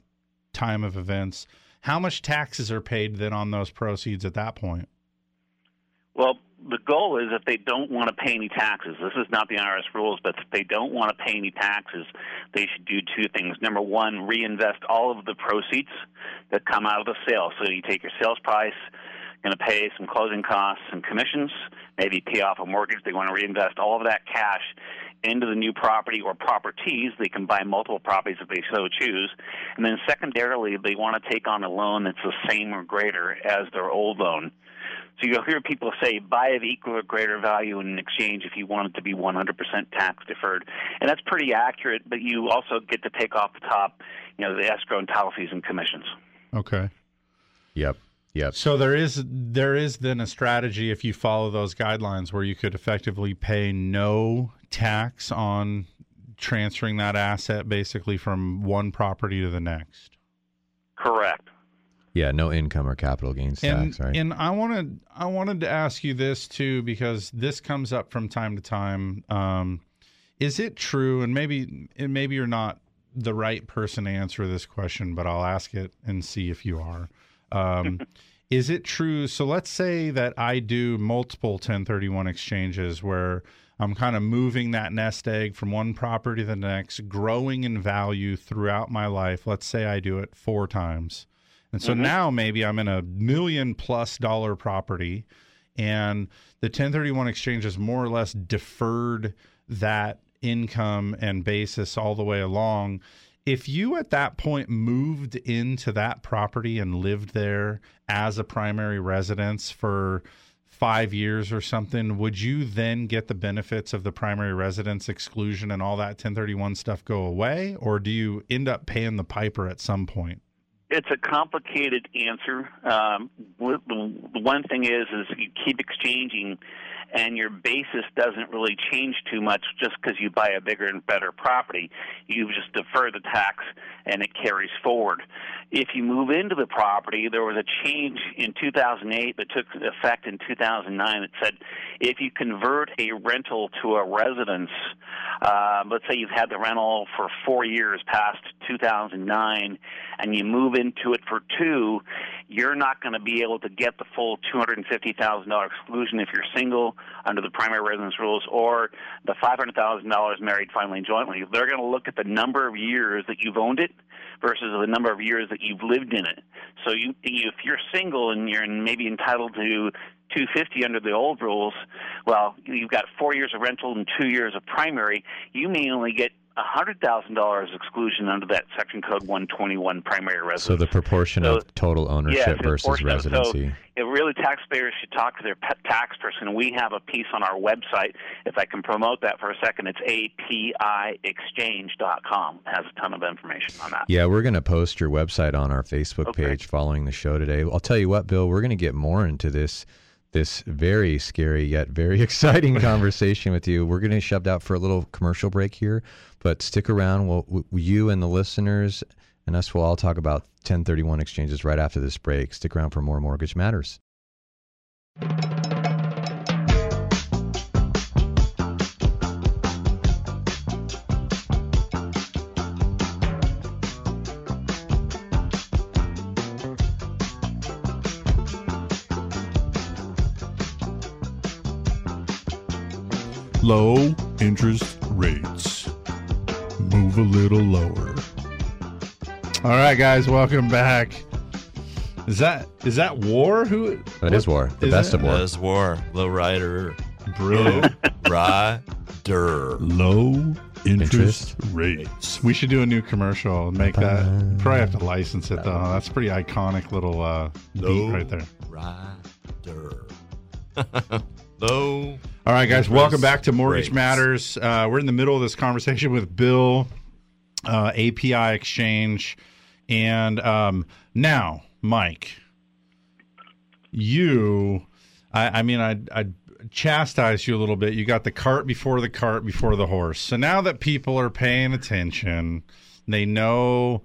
time of events. How much taxes are paid then on those proceeds at that point? Well, the goal is if they don't want to pay any taxes, this is not the IRS rules, but if they don't want to pay any taxes, they should do two things. Number one, reinvest all of the proceeds that come out of the sale. So you take your sales price, going to pay some closing costs and commissions, maybe pay off a mortgage. They want to reinvest all of that cash into the new property or properties. They can buy multiple properties if they so choose. And then secondarily, they want to take on a loan that's the same or greater as their old loan. So you'll hear people say, buy of equal or greater value in exchange if you want it to be 100% tax deferred. And that's pretty accurate, but you also get to take off the top, you know, the escrow and title fees and commissions. Okay. Yep. Yep. So there is there is then a strategy if you follow those guidelines where you could effectively pay no tax on transferring that asset basically from one property to the next. Correct. Yeah, no income or capital gains And tax, right? and I wanted I wanted to ask you this too because this comes up from time to time. Um, is it true? And maybe and maybe you're not the right person to answer this question, but I'll ask it and see if you are. Um, is it true? So let's say that I do multiple 1031 exchanges where I'm kind of moving that nest egg from one property to the next, growing in value throughout my life. Let's say I do it four times. And so mm-hmm. now maybe I'm in a million plus dollar property and the 1031 exchange has more or less deferred that income and basis all the way along. If you at that point moved into that property and lived there as a primary residence for five years or something, would you then get the benefits of the primary residence exclusion and all that 1031 stuff go away? Or do you end up paying the piper at some point? It's a complicated answer. Um, the one thing is, is you keep exchanging, and your basis doesn't really change too much just because you buy a bigger and better property. You just defer the tax, and it carries forward. If you move into the property, there was a change in 2008 that took effect in 2009 that said if you convert a rental to a residence, uh, let's say you've had the rental for four years past 2009, and you move into it for two, you're not going to be able to get the full $250,000 exclusion if you're single under the primary residence rules or the $500,000 married filing and jointly. They're going to look at the number of years that you've owned it versus the number of years that you've lived in it. So you, if you're single and you're maybe entitled to 250 under the old rules, well, you've got four years of rental and two years of primary. You may only get $100,000 exclusion under that section code 121 primary residence. so the proportion So- of total ownership the versus of residency. So, if really taxpayers should talk to their tax person. We have a piece on our website. If I can promote that for a second, it's apiexchange.com. It has a ton of information on that. Yeah, we're going to post your website on our Facebook Okay. page following the show today. I'll tell you what, Bill, we're going to get more into this this very scary yet very exciting conversation with you. We're going to be shoved out for a little commercial break here, but stick around. We'll, you and the listeners and us will all talk about 1031 exchanges right after this break. Stick around for more Mortgage Matters. Low interest rates. Move a little lower. All right, guys, welcome back. Is that is that War? Who? That is War, the is best it? of War. Does war. Low rider. Brilliant. Rider. Low interest, Interest rates. we should do a new commercial and make that. Probably have to license it though. That's a pretty iconic little uh, beat No. right there. Rider. Low. All right, guys, welcome back to Mortgage. Matters. Uh, we're in the middle of this conversation with Bill, uh, API Exchange, and um, now, Mike, you, I, I mean, I, I chastised you a little bit. You got the cart before the cart before the horse. So now that people are paying attention, they know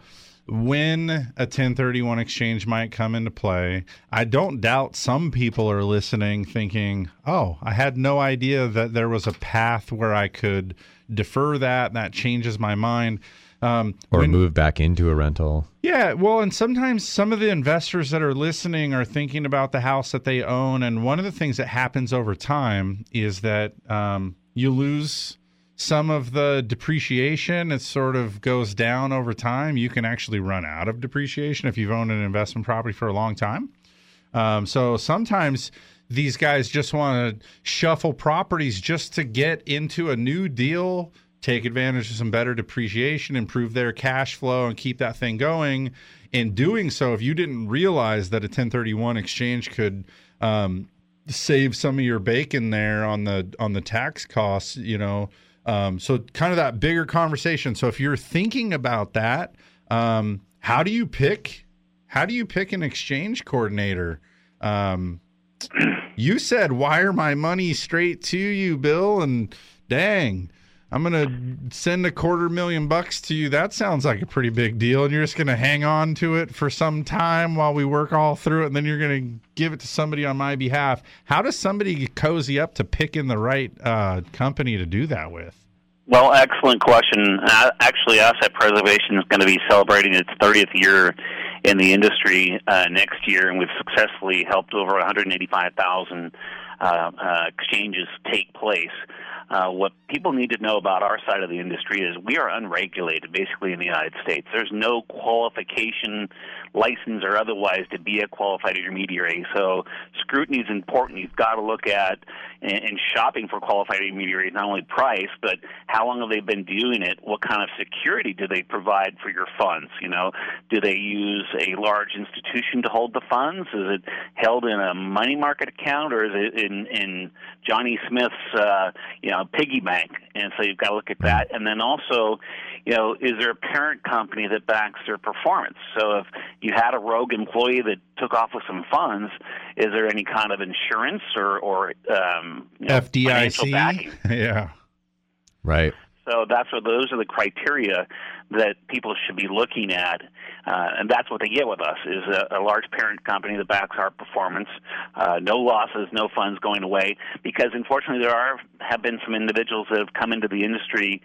when a 1031 exchange might come into play. I don't doubt some people are listening thinking, oh, I had no idea that there was a path where I could defer that. That changes my mind. Um, Or when- move back into a rental. yeah, well, and sometimes some of the investors that are listening are thinking about the house that they own, and one of the things that happens over time is that um, you lose some of the depreciation. It sort of goes down over time. You can actually run out of depreciation if you've owned an investment property for a long time. Um, so sometimes these guys just want to shuffle properties just to get into a new deal, take advantage of some better depreciation, improve their cash flow, and keep that thing going. In doing so, if you didn't realize that a 1031 exchange could um, save some of your bacon there on the on the tax costs, you know. Um, so kind of that bigger conversation. So if you're thinking about that, um, how do you pick? How do you pick an exchange coordinator? Um, you said wire my money straight to you, Bill, and dang, I'm gonna send a quarter million bucks to you. That sounds like a pretty big deal, and you're just gonna hang on to it for some time while we work all through it, and then you're gonna give it to somebody on my behalf. How does somebody cozy up to picking the right uh, company to do that with? Well, excellent question. Uh, actually, Asset Preservation is going to be celebrating its 30th year in the industry uh, next year, and we've successfully helped over 185,000 uh, uh, exchanges take place. Uh, what people need to know about our side of the industry is we are unregulated, basically, in the United States. There's no qualification, license, or otherwise to be a qualified intermediary. So scrutiny is important. You've got to look at in shopping for qualified intermediaries not only price, but how long have they been doing it? What kind of security do they provide for your funds? You know, do they use a large institution to hold the funds? Is it held in a money market account, or is it in in Johnny Smith's uh, you know piggy bank? And so you've got to look at that, and then also, you know, is there a parent company that backs their performance? So if you had a rogue employee that took off with some funds, is there any kind of insurance or or um, you know, financial backing? FDIC. yeah. Right. So that's what those are the criteria that people should be looking at, uh, and that's what they get with us is a, a large parent company that backs our performance, uh, no losses, no funds going away. Because unfortunately, there are have been some individuals that have come into the industry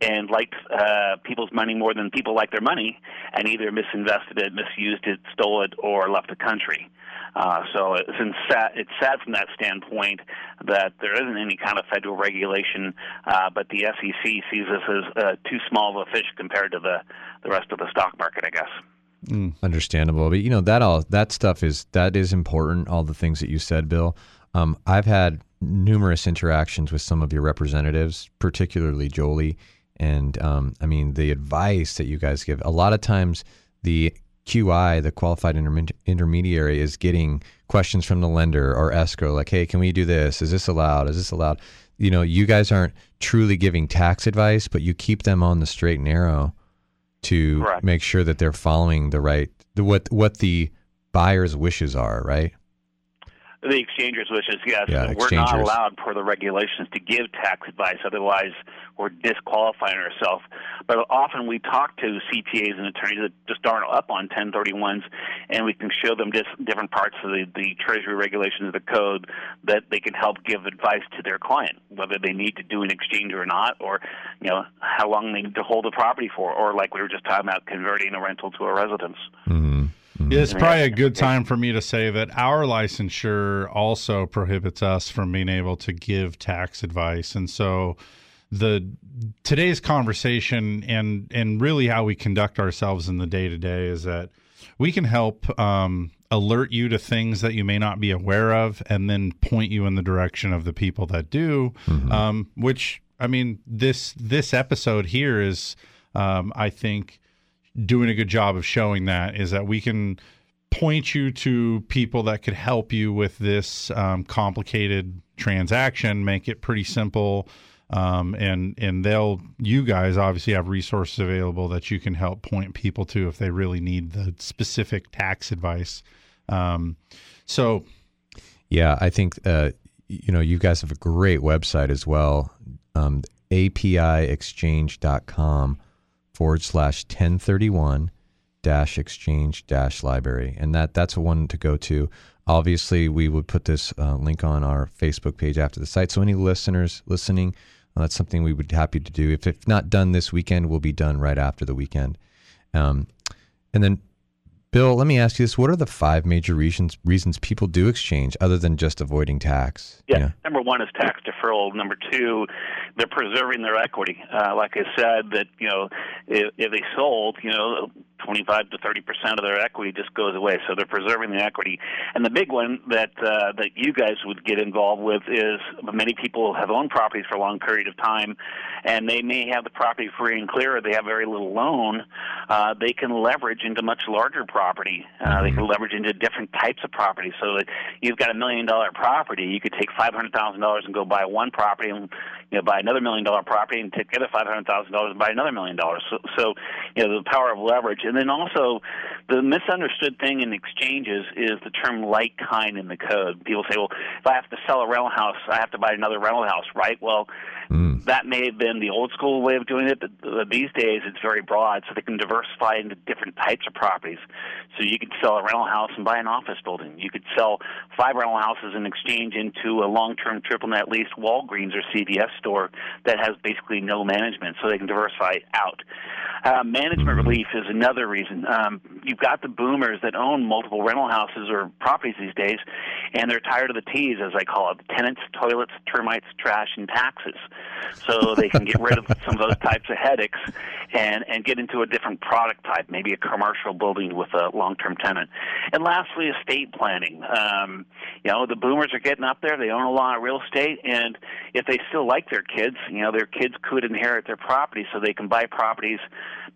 and liked uh, people's money more than people like their money, and either misinvested it, misused it, stole it, or left the country. Uh, so it's, sad, it's sad from that standpoint that there isn't any kind of federal regulation, uh, but the SEC sees us as uh, too small of a fish compared to the, the rest of the stock market, I guess. Mm. Understandable, but you know that all that stuff is that is important. All the things that you said, Bill. Um, I've had numerous interactions with some of your representatives, particularly Jolie, and um, I mean the advice that you guys give. A lot of times, the QI, the qualified intermediary, is getting questions from the lender or escrow, like, "Hey, can we do this? Is this allowed? Is this allowed?" You know, you guys aren't truly giving tax advice, but you keep them on the straight and narrow to Correct. make sure that they're following the right the, what what the buyer's wishes are, right? The exchangers wishes, yes. Yeah, we're not allowed per the regulations to give tax advice, otherwise we're disqualifying ourselves. But often we talk to CPAs and attorneys that just aren't up on 1031s, and we can show them just different parts of the, the Treasury regulations of the code that they can help give advice to their client, whether they need to do an exchange or not, or you know how long they need to hold the property for, or like we were just talking about, converting a rental to a residence. Mm-hmm. Yeah, it's probably a good time for me to say that our licensure also prohibits us from being able to give tax advice, and so the today's conversation and and really how we conduct ourselves in the day to day is that we can help um, alert you to things that you may not be aware of, and then point you in the direction of the people that do. Um, which I mean, this this episode here is, um, I think doing a good job of showing that is that we can point you to people that could help you with this um, complicated transaction, make it pretty simple. Um, and and they'll you guys obviously have resources available that you can help point people to if they really need the specific tax advice. Um, so Yeah, I think uh, you know you guys have a great website as well. Um, APIexchange.com forward slash 1031 dash exchange dash library. And that that's one to go to. Obviously, we would put this uh, link on our Facebook page after the site. So any listeners listening, uh, that's something we would be happy to do. If, if not done this weekend, we'll be done right after the weekend. Um, and then, Bill, let me ask you this: What are the five major reasons reasons people do exchange other than just avoiding tax? Yeah. Number one is tax deferral. Number two, they're preserving their equity. Uh, like I said, that you know, if, if they sold, you know, 25 to 30 percent of their equity just goes away. So they're preserving the equity. And the big one that uh, that you guys would get involved with is many people have owned properties for a long period of time, and they may have the property free and clear, or they have very little loan. Uh, they can leverage into much larger property. Uh, they can leverage into different types of property. So that you've got a million dollar property, you could take five hundred thousand dollars and go buy one property, and you know buy another million dollar property, and take the other five hundred thousand dollars and buy another million dollars. So, so you know the power of leverage, and then also the misunderstood thing in exchanges is the term like kind in the code. People say, well, if I have to sell a rental house, I have to buy another rental house, right? Well, that may have been the old school way of doing it, but these days it's very broad, so they can diversify into different types of properties. So you could sell a rental house and buy an office building. You could sell five rental houses in exchange into a long-term triple net lease Walgreens or CVS store that has basically no management, so they can diversify out. Uh, management relief is another reason. Um, you've got the boomers that own multiple rental houses or properties these days, and they're tired of the T's, as I call it tenants, toilets, termites, trash, and taxes. So they can get rid of some of those types of headaches and, and get into a different product type, maybe a commercial building with a long term tenant. And lastly, estate planning. Um, you know, the boomers are getting up there, they own a lot of real estate, and if they still like their kids, you know, their kids could inherit their property so they can buy properties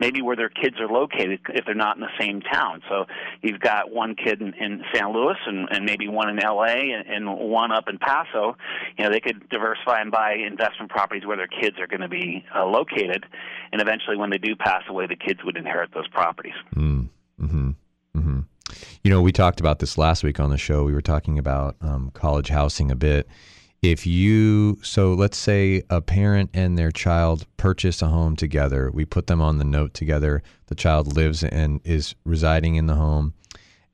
maybe where their kids are located if they're not in the same town. So you've got one kid in, in San Luis and, and maybe one in LA and, and one up in Paso. You know, they could diversify and buy investment properties where their kids are going to be uh, located, and eventually, when they do pass away, the kids would inherit those properties. Mm, hmm hmm You know, we talked about this last week on the show. We were talking about um, college housing a bit. If you, so let's say a parent and their child purchase a home together, we put them on the note together. The child lives and is residing in the home,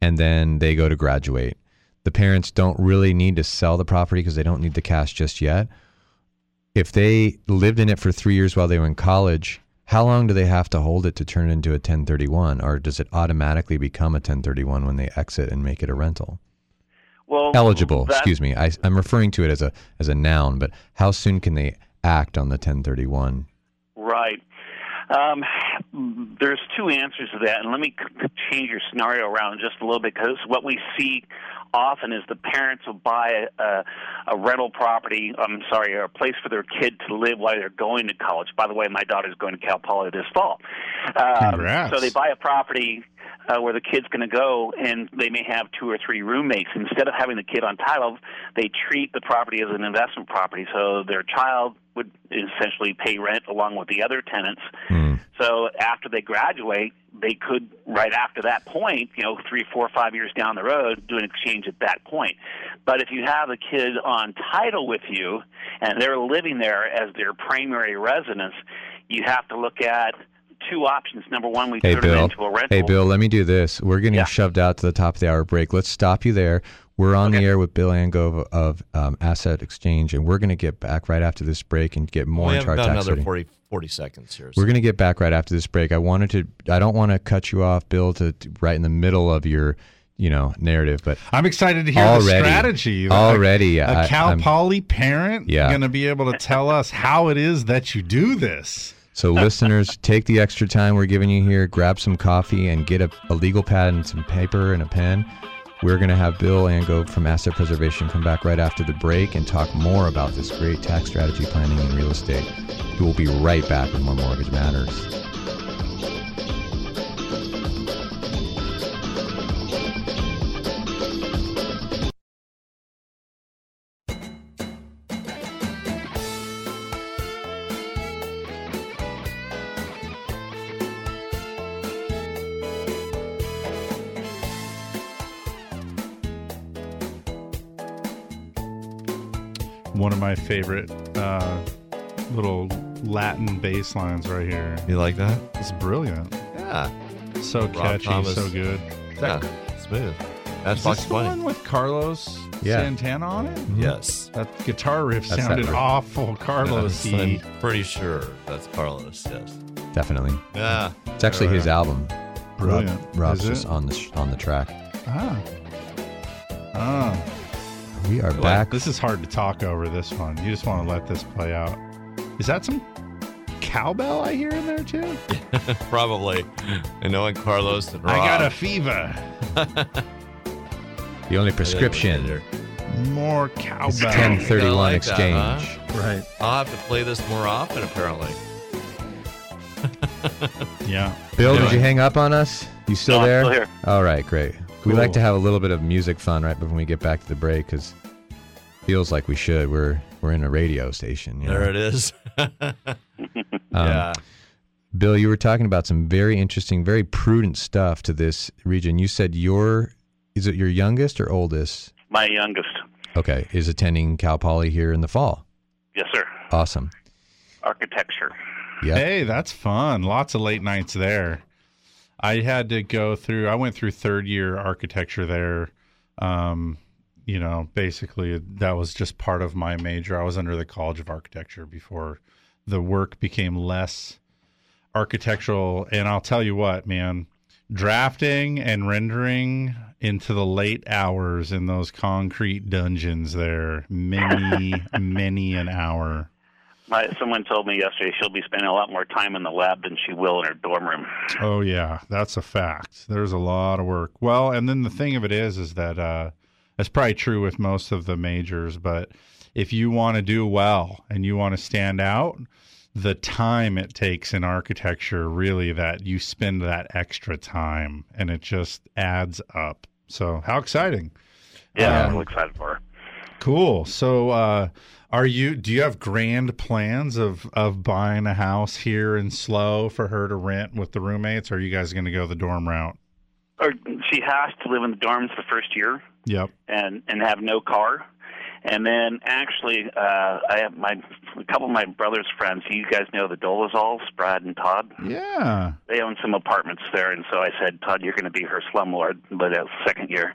and then they go to graduate. The parents don't really need to sell the property because they don't need the cash just yet. If they lived in it for three years while they were in college, how long do they have to hold it to turn it into a 1031 or does it automatically become a 1031 when they exit and make it a rental? Well eligible excuse me. I, i'm referring to it as a as a noun but how soon can they act on the 1031 Right. Um, there's two answers to that, and let me change your scenario around just a little bit because what we see often is the parents will buy a, a rental property. I'm sorry, a place for their kid to live while they're going to college. By the way, my daughter's going to Cal Poly this fall. Um, Congrats. so they buy a property uh, where the kid's going to go, and they may have two or three roommates. Instead of having the kid on title, they treat the property as an investment property. So their child would essentially pay rent along with the other tenants. So after they graduate, they could right after that point, you know, three, four, five years down the road, do an exchange at that point. But if you have a kid on title with you and they're living there as their primary residence, you have to look at two options. Number one, we hey turn bill into a rental. hey bill let me do this we're getting Yeah. shoved out to the top of the hour break let's stop you there we're on the air with bill angove of um, asset exchange and we're going to get back right after this break and get more we into have our about tax another rating. 40, 40 seconds here. We're going to get back right after this break. I wanted to. I don't want to cut you off, Bill, to, to right in the middle of your, you know, narrative. But I'm excited to hear already, the strategy. Already, a Cal I'm- Poly parent Yeah. going to be able to tell us how it is that you do this. So, listeners, take the extra time we're giving you here. Grab some coffee and get a, a legal pad and some paper and a pen. We're going to have Bill Angove from Asset Preservation come back right after the break and talk more about this great tax strategy planning in real estate. We will be right back with more Mortgage Matters. One of my favorite uh, little Latin bass lines right here. You like that? It's brilliant. Yeah. So Rob catchy, Thomas. so good. Yeah. Smooth. That's Is Fox this the Bunny. one with Carlos Yeah. Santana on it? Yes. That guitar riff That's sounded riff. awful Carlos Yes, I'm pretty sure that's Carlos. Yes. Definitely. Yeah. It's actually his album. Brilliant. Rob, Rob's Is just it? on the on the track. Ah. Ah. We are back. This is hard to talk over this one. You just want to let this play out. Is that some cowbell I hear in there too? Probably. And knowing Carlos and Rob. I got a fever. The only prescription is More is cowbell. 1031 I like that, exchange. Right. I'll have to play this more often, apparently. Yeah. Bill, did you hang up on us? You still No, I'm there? still here. All right, great. We like to have a little bit of music fun right before we get back to the break because feels like we should. We're we're in a radio station. You know? There it is. Um, yeah. Bill, you were talking about some very interesting, very prudent stuff to this region. You said your is it your youngest or oldest? My youngest. Okay, is attending Cal Poly here in the fall. Yes, sir. Awesome. Architecture. Yeah. Hey, that's fun. Lots of late nights there. I had to go through. I went through third year architecture there. Um, you know, basically that was just part of my major. I was under the College of Architecture before the work became less architectural. And I'll tell you what, man, drafting and rendering into the late hours in those concrete dungeons there, many, many an hour. My, someone told me yesterday she'll be spending a lot more time in the lab than she will in her dorm room. Oh yeah, that's a fact. There's a lot of work. Well, and then the thing of it is, is that uh, that's probably true with most of the majors. But if you want to do well and you want to stand out, the time it takes in architecture really that you spend that extra time, and it just adds up. So how exciting! Yeah, Um, I'm excited for her. Cool. So, uh, are you? Do you have grand plans of of buying a house here in SLO for her to rent with the roommates? Or are you guys going to go the dorm route? Or she has to live in the dorms the first year Yep. and and have no car. And then actually, uh, I have my a couple of my brother's friends. You guys know the Dolezals, Brad and Todd. Yeah. They own some apartments there, and so I said, Todd, you're going to be her slumlord, but that's second year.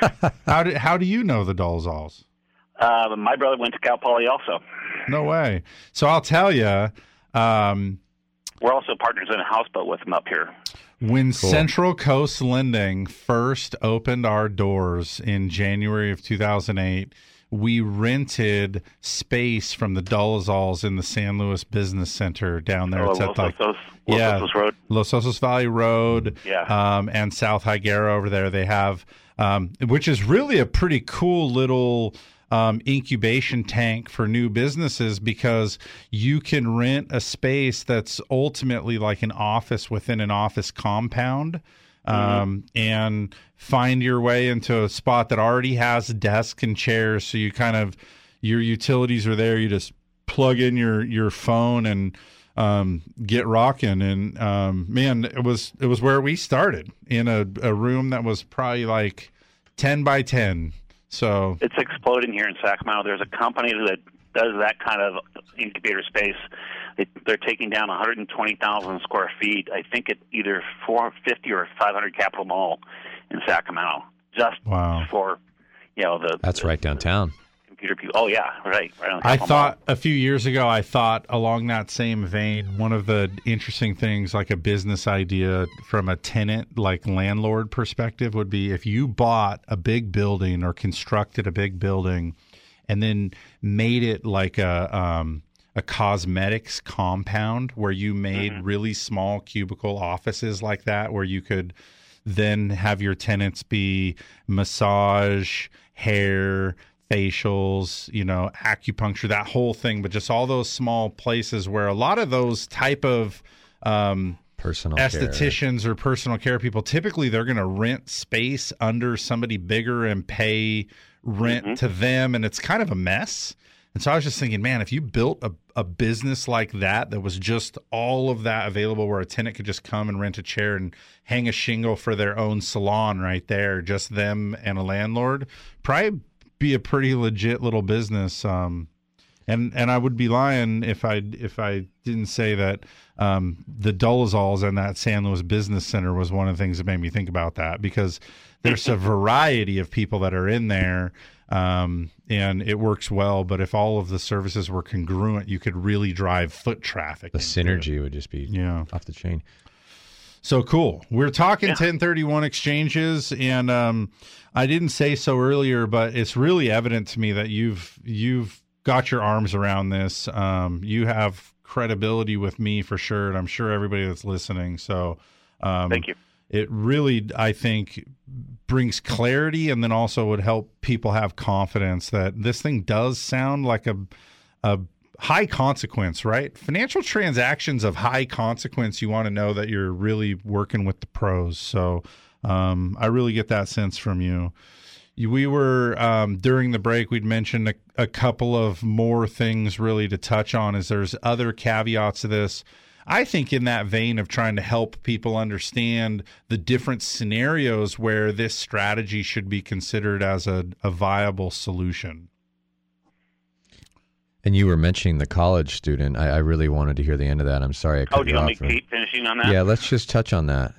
How do how do you know the Dolezals? Uh, my brother went to Cal Poly also. No way. So I'll tell you. Um, We're also partners in a houseboat with them up here. When Central Coast Lending first opened our doors in January of 2008, we rented space from the Dolezals in the San Luis Business Center down there. Oh, it's Los at like Osos- Los yeah, Osos Road. Los Osos Valley Road, Yeah. um, and South Higuera over there. They have, um, which is really a pretty cool little um, incubation tank for new businesses because you can rent a space that's ultimately like an office within an office compound. Um, and find your way into a spot that already has desks and chairs. So you kind of, your utilities are there. You just plug in your, your phone and, um, get rocking. And, um, man, it was, it was where we started in a, a room that was probably like 10 by 10. So It's exploding here in Sacramento. There's a company that does that kind of incubator space. They, they're taking down 120,000 square feet. I think at either 450 or 500 Capitol Mall in Sacramento, just Wow. for you know the That's right downtown. Computer people. Oh yeah, right, right I thought a few years ago, I thought along that same vein, one of the interesting things, like a business idea from a tenant, like landlord perspective, would be if you bought a big building or constructed a big building and then made it like a, um, a cosmetics compound where you made really small cubicle offices like that, where you could then have your tenants be massage, hair, facials, you know, acupuncture, that whole thing, but just all those small places where a lot of those type of um, Personal care. estheticians or personal care people typically they're going to rent space under somebody bigger and pay rent to them and it's kind of a mess and so i was just thinking man if you built a, a business like that that was just all of that available where a tenant could just come and rent a chair and hang a shingle for their own salon right there just them and a landlord probably be a pretty legit little business um and and I would be lying if I if I didn't say that um, the Dolezals and that San Luis Business Center was one of the things that made me think about that because there's a variety of people that are in there um, and it works well. But if all of the services were congruent, you could really drive foot traffic. The into it. synergy would just be Yeah. off the chain. So cool. We're talking 1031 exchanges and um I didn't say so earlier but it's really evident to me that you've you've got your arms around this. Um you have credibility with me for sure, and I'm sure everybody that's listening. So, um, Thank you. It really, I think, brings clarity, and then also would help people have confidence that this thing does sound like a a high consequence, right? Financial transactions of high consequence, you want to know that you're really working with the pros. So um, I really get that sense from you. We were um, during the break. We'd mentioned a, a couple of more things really to touch on. Is there's other caveats to this. I think in that vein of trying to help people understand the different scenarios where this strategy should be considered as a, a viable solution. And you were mentioning the college student. I, I really wanted to hear the end of that. I'm sorry I cut Oh, do you you want me to keep finishing on that? yeah, let's just touch on that.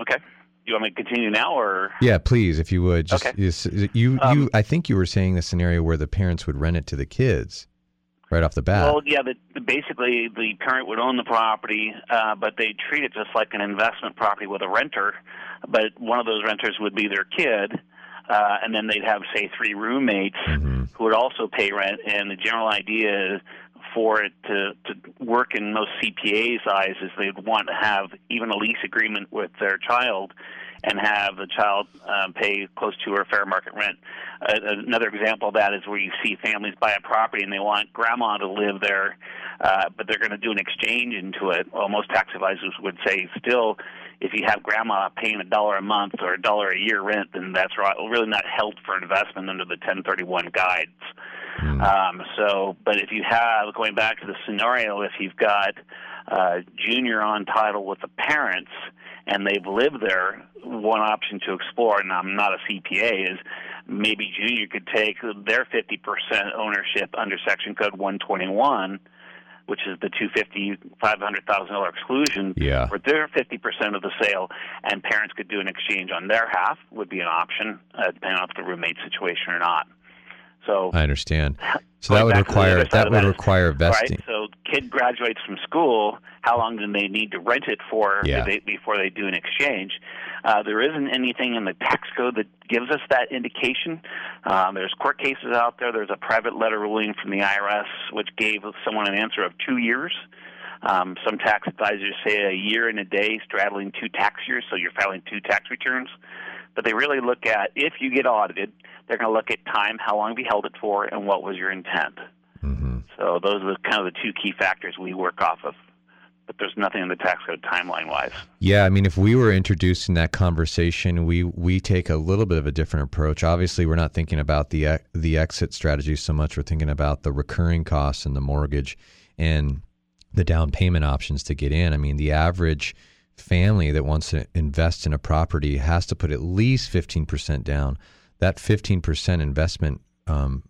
Okay. Do You want me to continue now, or Yeah, please, if you would. Just Okay. you, Um, you. I think you were saying the scenario where the parents would rent it to the kids right off the bat. Well, yeah, the, the, basically the parent would own the property, uh, but they treat it just like an investment property with a renter. But one of those renters would be their kid, uh, and then they'd have, say, three roommates Mm-hmm. who would also pay rent. And the general idea is for it to, to work in most CPA's eyes is they'd want to have even a lease agreement with their child and have the child um, pay close to or fair market rent. Uh, another example of that is where you see families buy a property and they want grandma to live there, uh, but they're going to do an exchange into it. Well, most tax advisors would say still, if you have grandma paying a dollar a month or a dollar a year rent, then that's really not held for investment under the 1031 guides. Um, so, but if you have, going back to the scenario, if you've got uh, junior on title with the parents and they've lived there, one option to explore, and I'm not a CPA, is maybe junior could take their 50% ownership under Section Code 121 which is the two fifty five hundred thousand dollar exclusion Yeah. for their fifty percent of the sale, and parents could do an exchange on their half would be an option, uh, depending on if the roommate situation or not. So I understand. So that would back to the require that would that require vesting. Right. So kid graduates from school. How long do they need to rent it for Yeah. they, before they do an exchange? Uh, there isn't anything in the tax code that gives us that indication. Um, there's court cases out there. There's a private letter ruling from the IRS which gave someone an answer of two years. Um, some tax advisors say a year and a day straddling two tax years, so you're filing two tax returns. But they really look at if you get audited, they're going to look at time, how long have you held it for, and what was your intent. Mm-hmm. So those are kind of the two key factors we work off of. But there's nothing in the tax code timeline wise. Yeah, I mean, if we were introduced in that conversation, we we take a little bit of a different approach. Obviously, we're not thinking about the the exit strategy so much. We're thinking about the recurring costs and the mortgage and the down payment options to get in. I mean, the average family that wants to invest in a property has to put at least fifteen percent down. That fifteen percent investment um,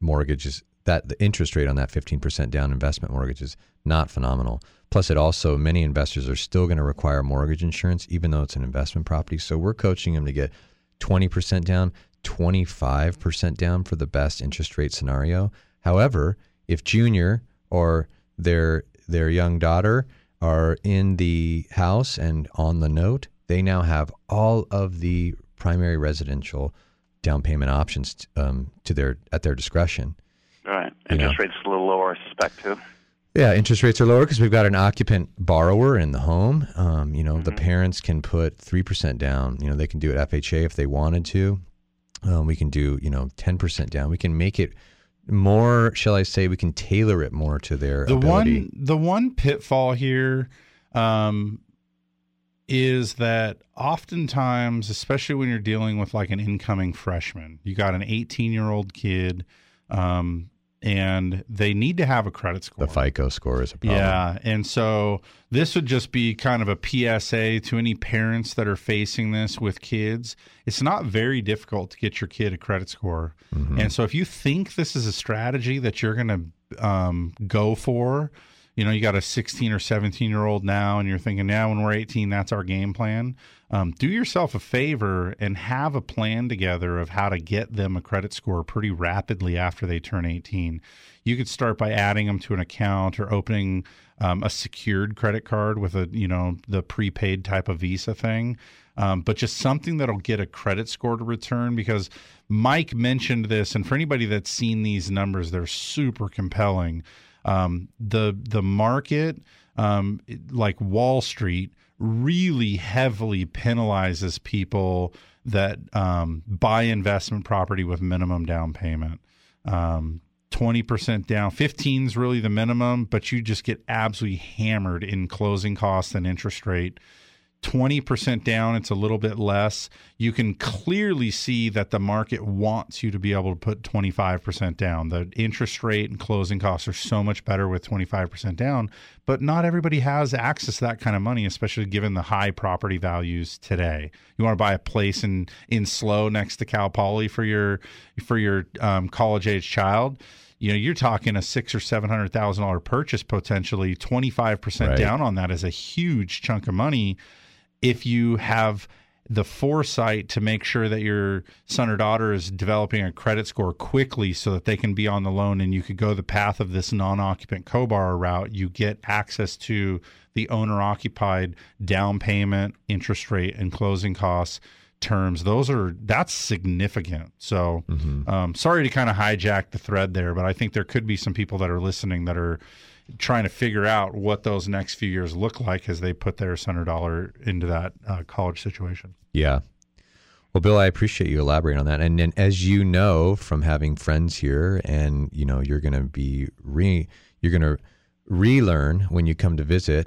mortgage is that the interest rate on that 15% down investment mortgage is not phenomenal. Plus, it also, many investors are still going to require mortgage insurance, even though it's an investment property. So we're coaching them to get 20% down, 25% down for the best interest rate scenario. However, if junior or their their young daughter are in the house and on the note, they now have all of the primary residential down payment options um, to their at their discretion. All right. You Interest know. rates a little lower, I suspect, too. Yeah, interest rates are lower because we've got an occupant borrower in the home. Um, you know, the Mm-hmm. parents can put three percent down. You know, they can do it FHA if they wanted to. Um, we can do you know ten percent down. We can make it more. Shall I say? We can tailor it more to their the ability. one the one pitfall here um, is that oftentimes especially when you're dealing with like an incoming freshman you got an 18 year old kid um, and they need to have a credit score the FICO score is a problem. yeah, and so this would just be kind of a PSA to any parents that are facing this with kids. It's not very difficult to get your kid a credit score, Mm-hmm. and so if you think this is a strategy that you're going to um, go for, you know, you got a 16 or 17 year old now, and you're thinking, now when we're 18, that's our game plan. Um, do yourself a favor and have a plan together of how to get them a credit score pretty rapidly after they turn 18. You could start by adding them to an account or opening um, a secured credit card with a, you know, the prepaid type of Visa thing. Um, but just something that'll get a credit score to return because Mike mentioned this, and for anybody that's seen these numbers, they're super compelling. Um, the the market, um, like Wall Street, really heavily penalizes people that um, buy investment property with minimum down payment. Um, 20% down. 15 is really the minimum, but you just get absolutely hammered in closing costs and interest rate. 20% down, it's a little bit less. You can clearly see that the market wants you to be able to put 25% down. The interest rate and closing costs are so much better with 25% down, but not everybody has access to that kind of money, especially given the high property values today. You want to buy a place in in SLO next to Cal Poly for your for your um, college age child you know, you're talking a six or seven hundred thousand dollar purchase potentially. Twenty five percent Right. down on that is a huge chunk of money. If you have the foresight to make sure that your son or daughter is developing a credit score quickly so that they can be on the loan and you could go the path of this non-occupant co-borrower route you get access to the owner occupied down payment interest rate and closing costs terms. Those are that's significant. So um, sorry to kind of hijack the thread there but i think there could be some people that are listening that are trying to figure out what those next few years look like as they put their center dollar into that uh, college situation Yeah. Well, Bill, I appreciate you elaborating on that. And then, as you know from having friends here, and you know, you're going to be re, you're going to relearn when you come to visit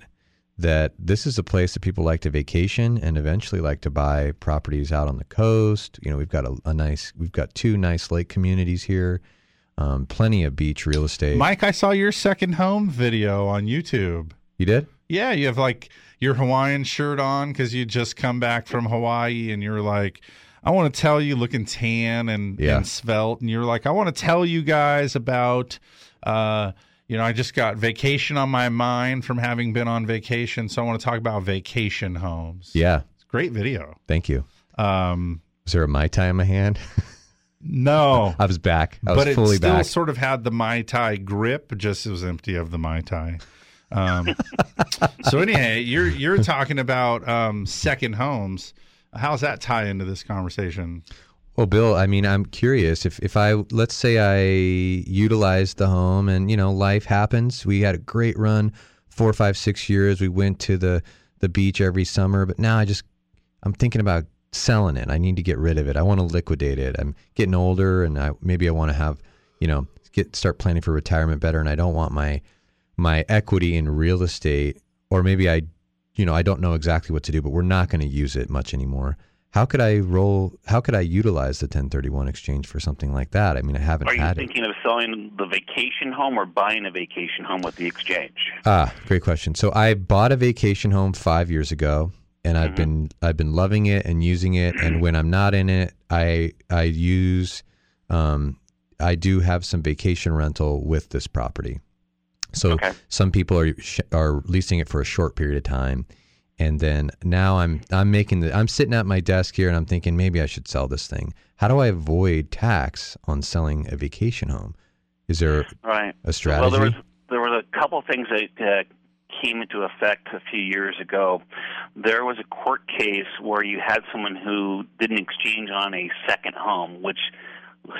that this is a place that people like to vacation and eventually like to buy properties out on the coast. You know, we've got a, a nice, we've got two nice lake communities here, um, plenty of beach real estate. mike i saw your second home video on youtube you did? yeah you have like your hawaiian shirt on because you just come back from hawaii and you're like i want to tell you looking tan and, Yeah. and svelte and you're like i want to tell you guys about uh you know, I just got vacation on my mind from having been on vacation, so I want to talk about vacation homes. Yeah. Great video. Thank you. Um, Was there a mai tai in my hand? no, I was back. I was but it still back. sort of had the mai tai grip, just it was empty of the mai tai. Um, so anyway, you're you're talking about um, second homes. How's that tie into this conversation? Well, Bill, I mean, I'm curious if if I let's say I utilized the home and you know life happens. We had a great run, four, five, six years. We went to the the beach every summer, but now I just I'm thinking about selling it. I need to get rid of it. I want to liquidate it. I'm getting older, and I maybe I want to have you know get start planning for retirement better, and I don't want my my equity in real estate, or maybe I you know I don't know exactly what to do, but we're not going to use it much anymore how could I roll? How could I utilize the 1031 exchange for something like that? I mean, I haven't Are you had it. thinking of selling the vacation home or buying a vacation home with the exchange? Ah, great question. So I bought a vacation home five years ago, and I've been I've been loving it and using it. And when I'm not in it, I I use um, I do have some vacation rental with this property. So Okay. some people are are leasing it for a short period of time, and then now I'm I'm making the I'm sitting at my desk here and I'm thinking maybe I should sell this thing. How do I avoid tax on selling a vacation home? Is there Right. a strategy? Well, there was there was a couple things that uh, came into effect a few years ago. There was a court case where you had someone who did an exchange on a second home, which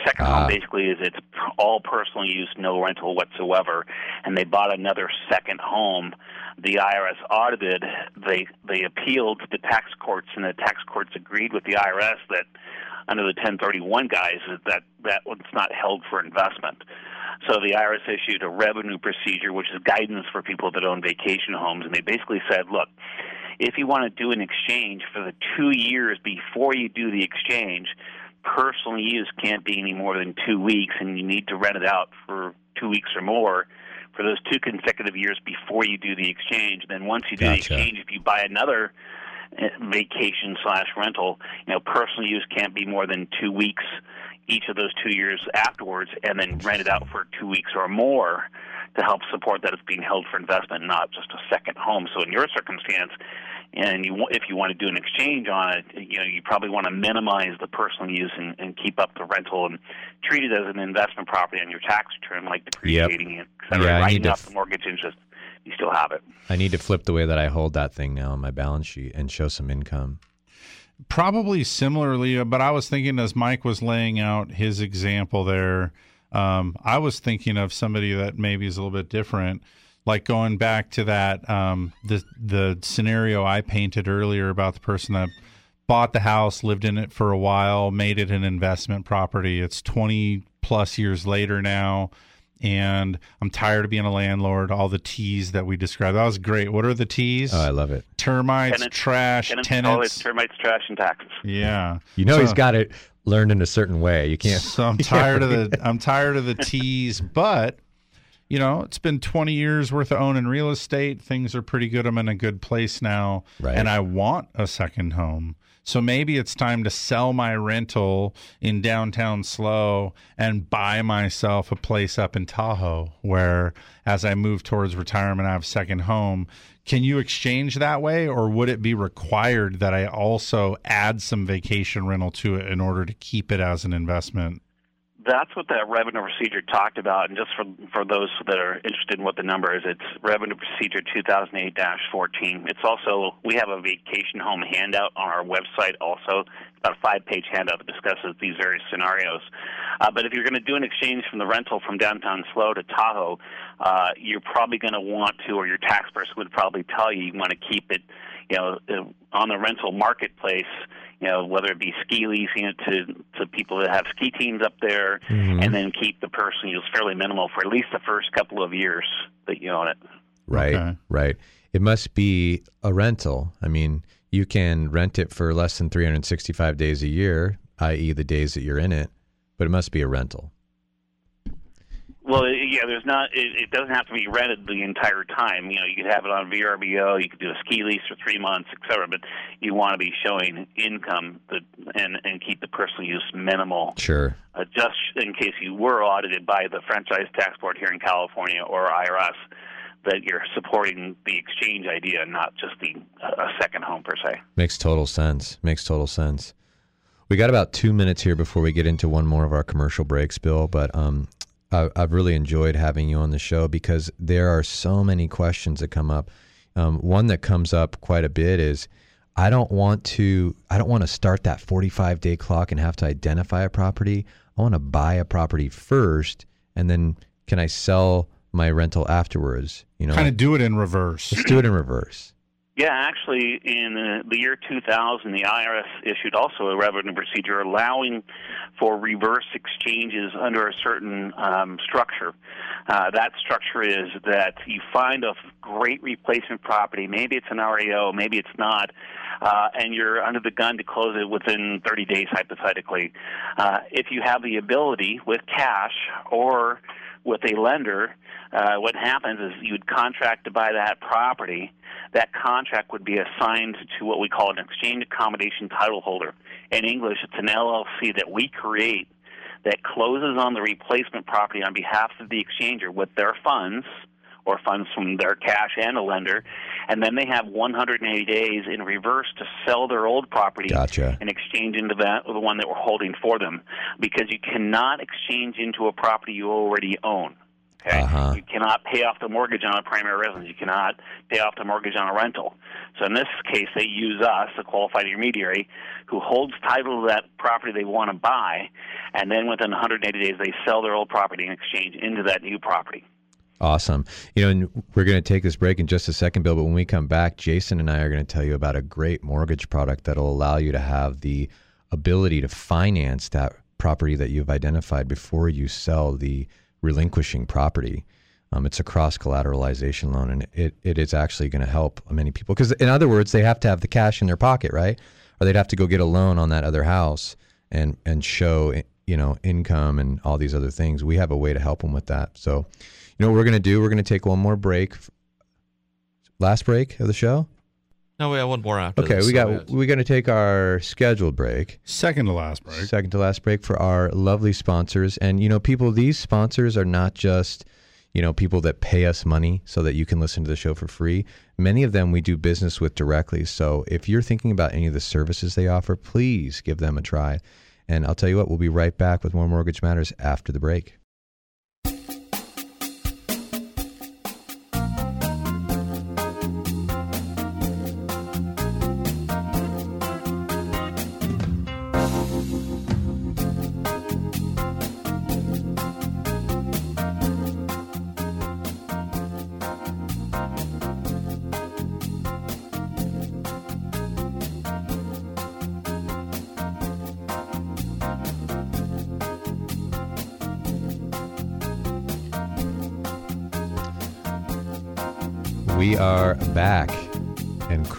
second Ah. home basically is it's all personal use, no rental whatsoever, and they bought another second home. The IRS audited. They they appealed to the tax courts, and the tax courts agreed with the IRS that under the 1031 guys that that that was not held for investment. So the IRS issued a revenue procedure, which is guidance for people that own vacation homes, and they basically said, look, if you want to do an exchange for the two years before you do the exchange, personal use can't be any more than two weeks, and you need to rent it out for two weeks or more for those two consecutive years before you do the exchange. Then once you do the exchange, if you buy another uh, vacation slash rental, you know, personal use can't be more than two weeks each of those two years afterwards, and then rent it out for two weeks or more to help support that it's being held for investment, not just a second home. So in your circumstance, and you, if you want to do an exchange on it, you know, you probably want to minimize the personal use and, and keep up the rental and treat it as an investment property on your tax return, like depreciating it, et cetera. Yeah, Writing off f- the mortgage interest, you still have it. I need to flip the way that I hold that thing now on my balance sheet and show some income. Probably similarly, but I was thinking as Mike was laying out his example there, Um, I was thinking of somebody that maybe is a little bit different, like going back to that um, the the scenario I painted earlier about the person that bought the house, lived in it for a while, made it an investment property. It's 20 plus years later now and I'm tired of being a landlord. All the T's that we described. That was great. What are the T's? Oh, I love it. Termites, Tenants- trash, tenants, tenants. toilets, termites, trash, and taxes. Yeah. You know So- he's got it learned in a certain way. You can't. So I'm tired of the I'm tired of the T's, but you know, it's been 20 years worth of owning real estate. Things are pretty good. I'm in a good place now, Right. and I want a second home. So maybe it's time to sell my rental in downtown SLO and buy myself a place up in Tahoe where as I move towards retirement I have a second home. Can you exchange that way or would it be required that I also add some vacation rental to it in order to keep it as an investment? That's what that revenue procedure talked about. And just for for those that are interested in what the number is, it's revenue procedure 2008-14. It's also we have a vacation home handout on our website. Also, about a five-page handout that discusses these various scenarios. Uh, but if you're going to do an exchange from the rental from downtown SLO to Tahoe, uh, you're probably going to want to, or your tax person would probably tell you, you want to keep it, you know, uh, on the rental marketplace you know, whether it be ski leasing it to to people that have ski teams up there, Mhm. and then keep the person use fairly minimal for at least the first couple of years that you own it. Right. Okay. Right. It must be a rental. I mean, you can rent it for less than 365 days a year, i.e., the days that you're in it, but it must be a rental. Well, yeah, there's not. It, it doesn't have to be rented the entire time. You know, you could have it on VRBO. You could do a ski lease for three months, et cetera. But you want to be showing income that and and keep the personal use minimal. Sure. uh, just in case you were audited by the Franchise Tax Board here in California or IRS, that you're supporting the exchange idea, not just the uh, a second home per se. Makes total sense. Makes total sense. We got about two minutes here before we get into one more of our commercial breaks, Bill. But um, I, I've really enjoyed having you on the show because there are so many questions that come up. Um, one that comes up quite a bit is, I don't want to. I don't want to start that 45 day clock and have to identify a property. I want to buy a property first, and then can I sell my rental afterwards? You know, Kind of do it in reverse. let's do it in reverse. Yeah, actually, in uh, the year 2000, the IRS issued also a revenue procedure allowing for reverse exchanges under a certain um, structure. Uh, that structure is that you find a great replacement property. Maybe it's an REO, maybe it's not, uh, and you're under the gun to close it within 30 days, hypothetically. Uh, if you have the ability with cash or with a lender, uh, what happens is you'd contract to buy that property. That contract would be assigned to what we call an exchange accommodation title holder. In English, it's an LLC that we create that closes on the replacement property on behalf of the exchanger with their funds or funds from their cash and a lender, and then they have 180 days in reverse to sell their old property Gotcha. and exchange into that the one that we're holding for them, because you cannot exchange into a property you already own. Okay, Uh-huh. you cannot pay off the mortgage on a primary residence. You cannot pay off the mortgage on a rental. So in this case, they use us, a qualified intermediary, who holds title to that property they want to buy, and then within 180 days, they sell their old property and exchange into that new property. Awesome. You know, and we're going to take this break in just a second, Bill, but when we come back, Jason and I are going to tell you about a great mortgage product that'll allow you to have the ability to finance that property that you've identified before you sell the relinquishing property. Um, it's a cross collateralization loan, and it, it is actually going to help many people. Because, in other words, they have to have the cash in their pocket, right? Or they'd have to go get a loan on that other house and, and show, you know, income and all these other things. We have a way to help them with that. So, you know what we're going to do? We're going to take one more break. Last break of the show? No, we have one more after Okay, this, we so got have- we're going to take our scheduled break. Second to last break. Second to last break for our lovely sponsors. And you know, people, these sponsors are not just, you know, people that pay us money so that you can listen to the show for free. Many of them we do business with directly. So if you're thinking about any of the services they offer, please give them a try. And I'll tell you what, we'll be right back with more Mortgage Matters after the break.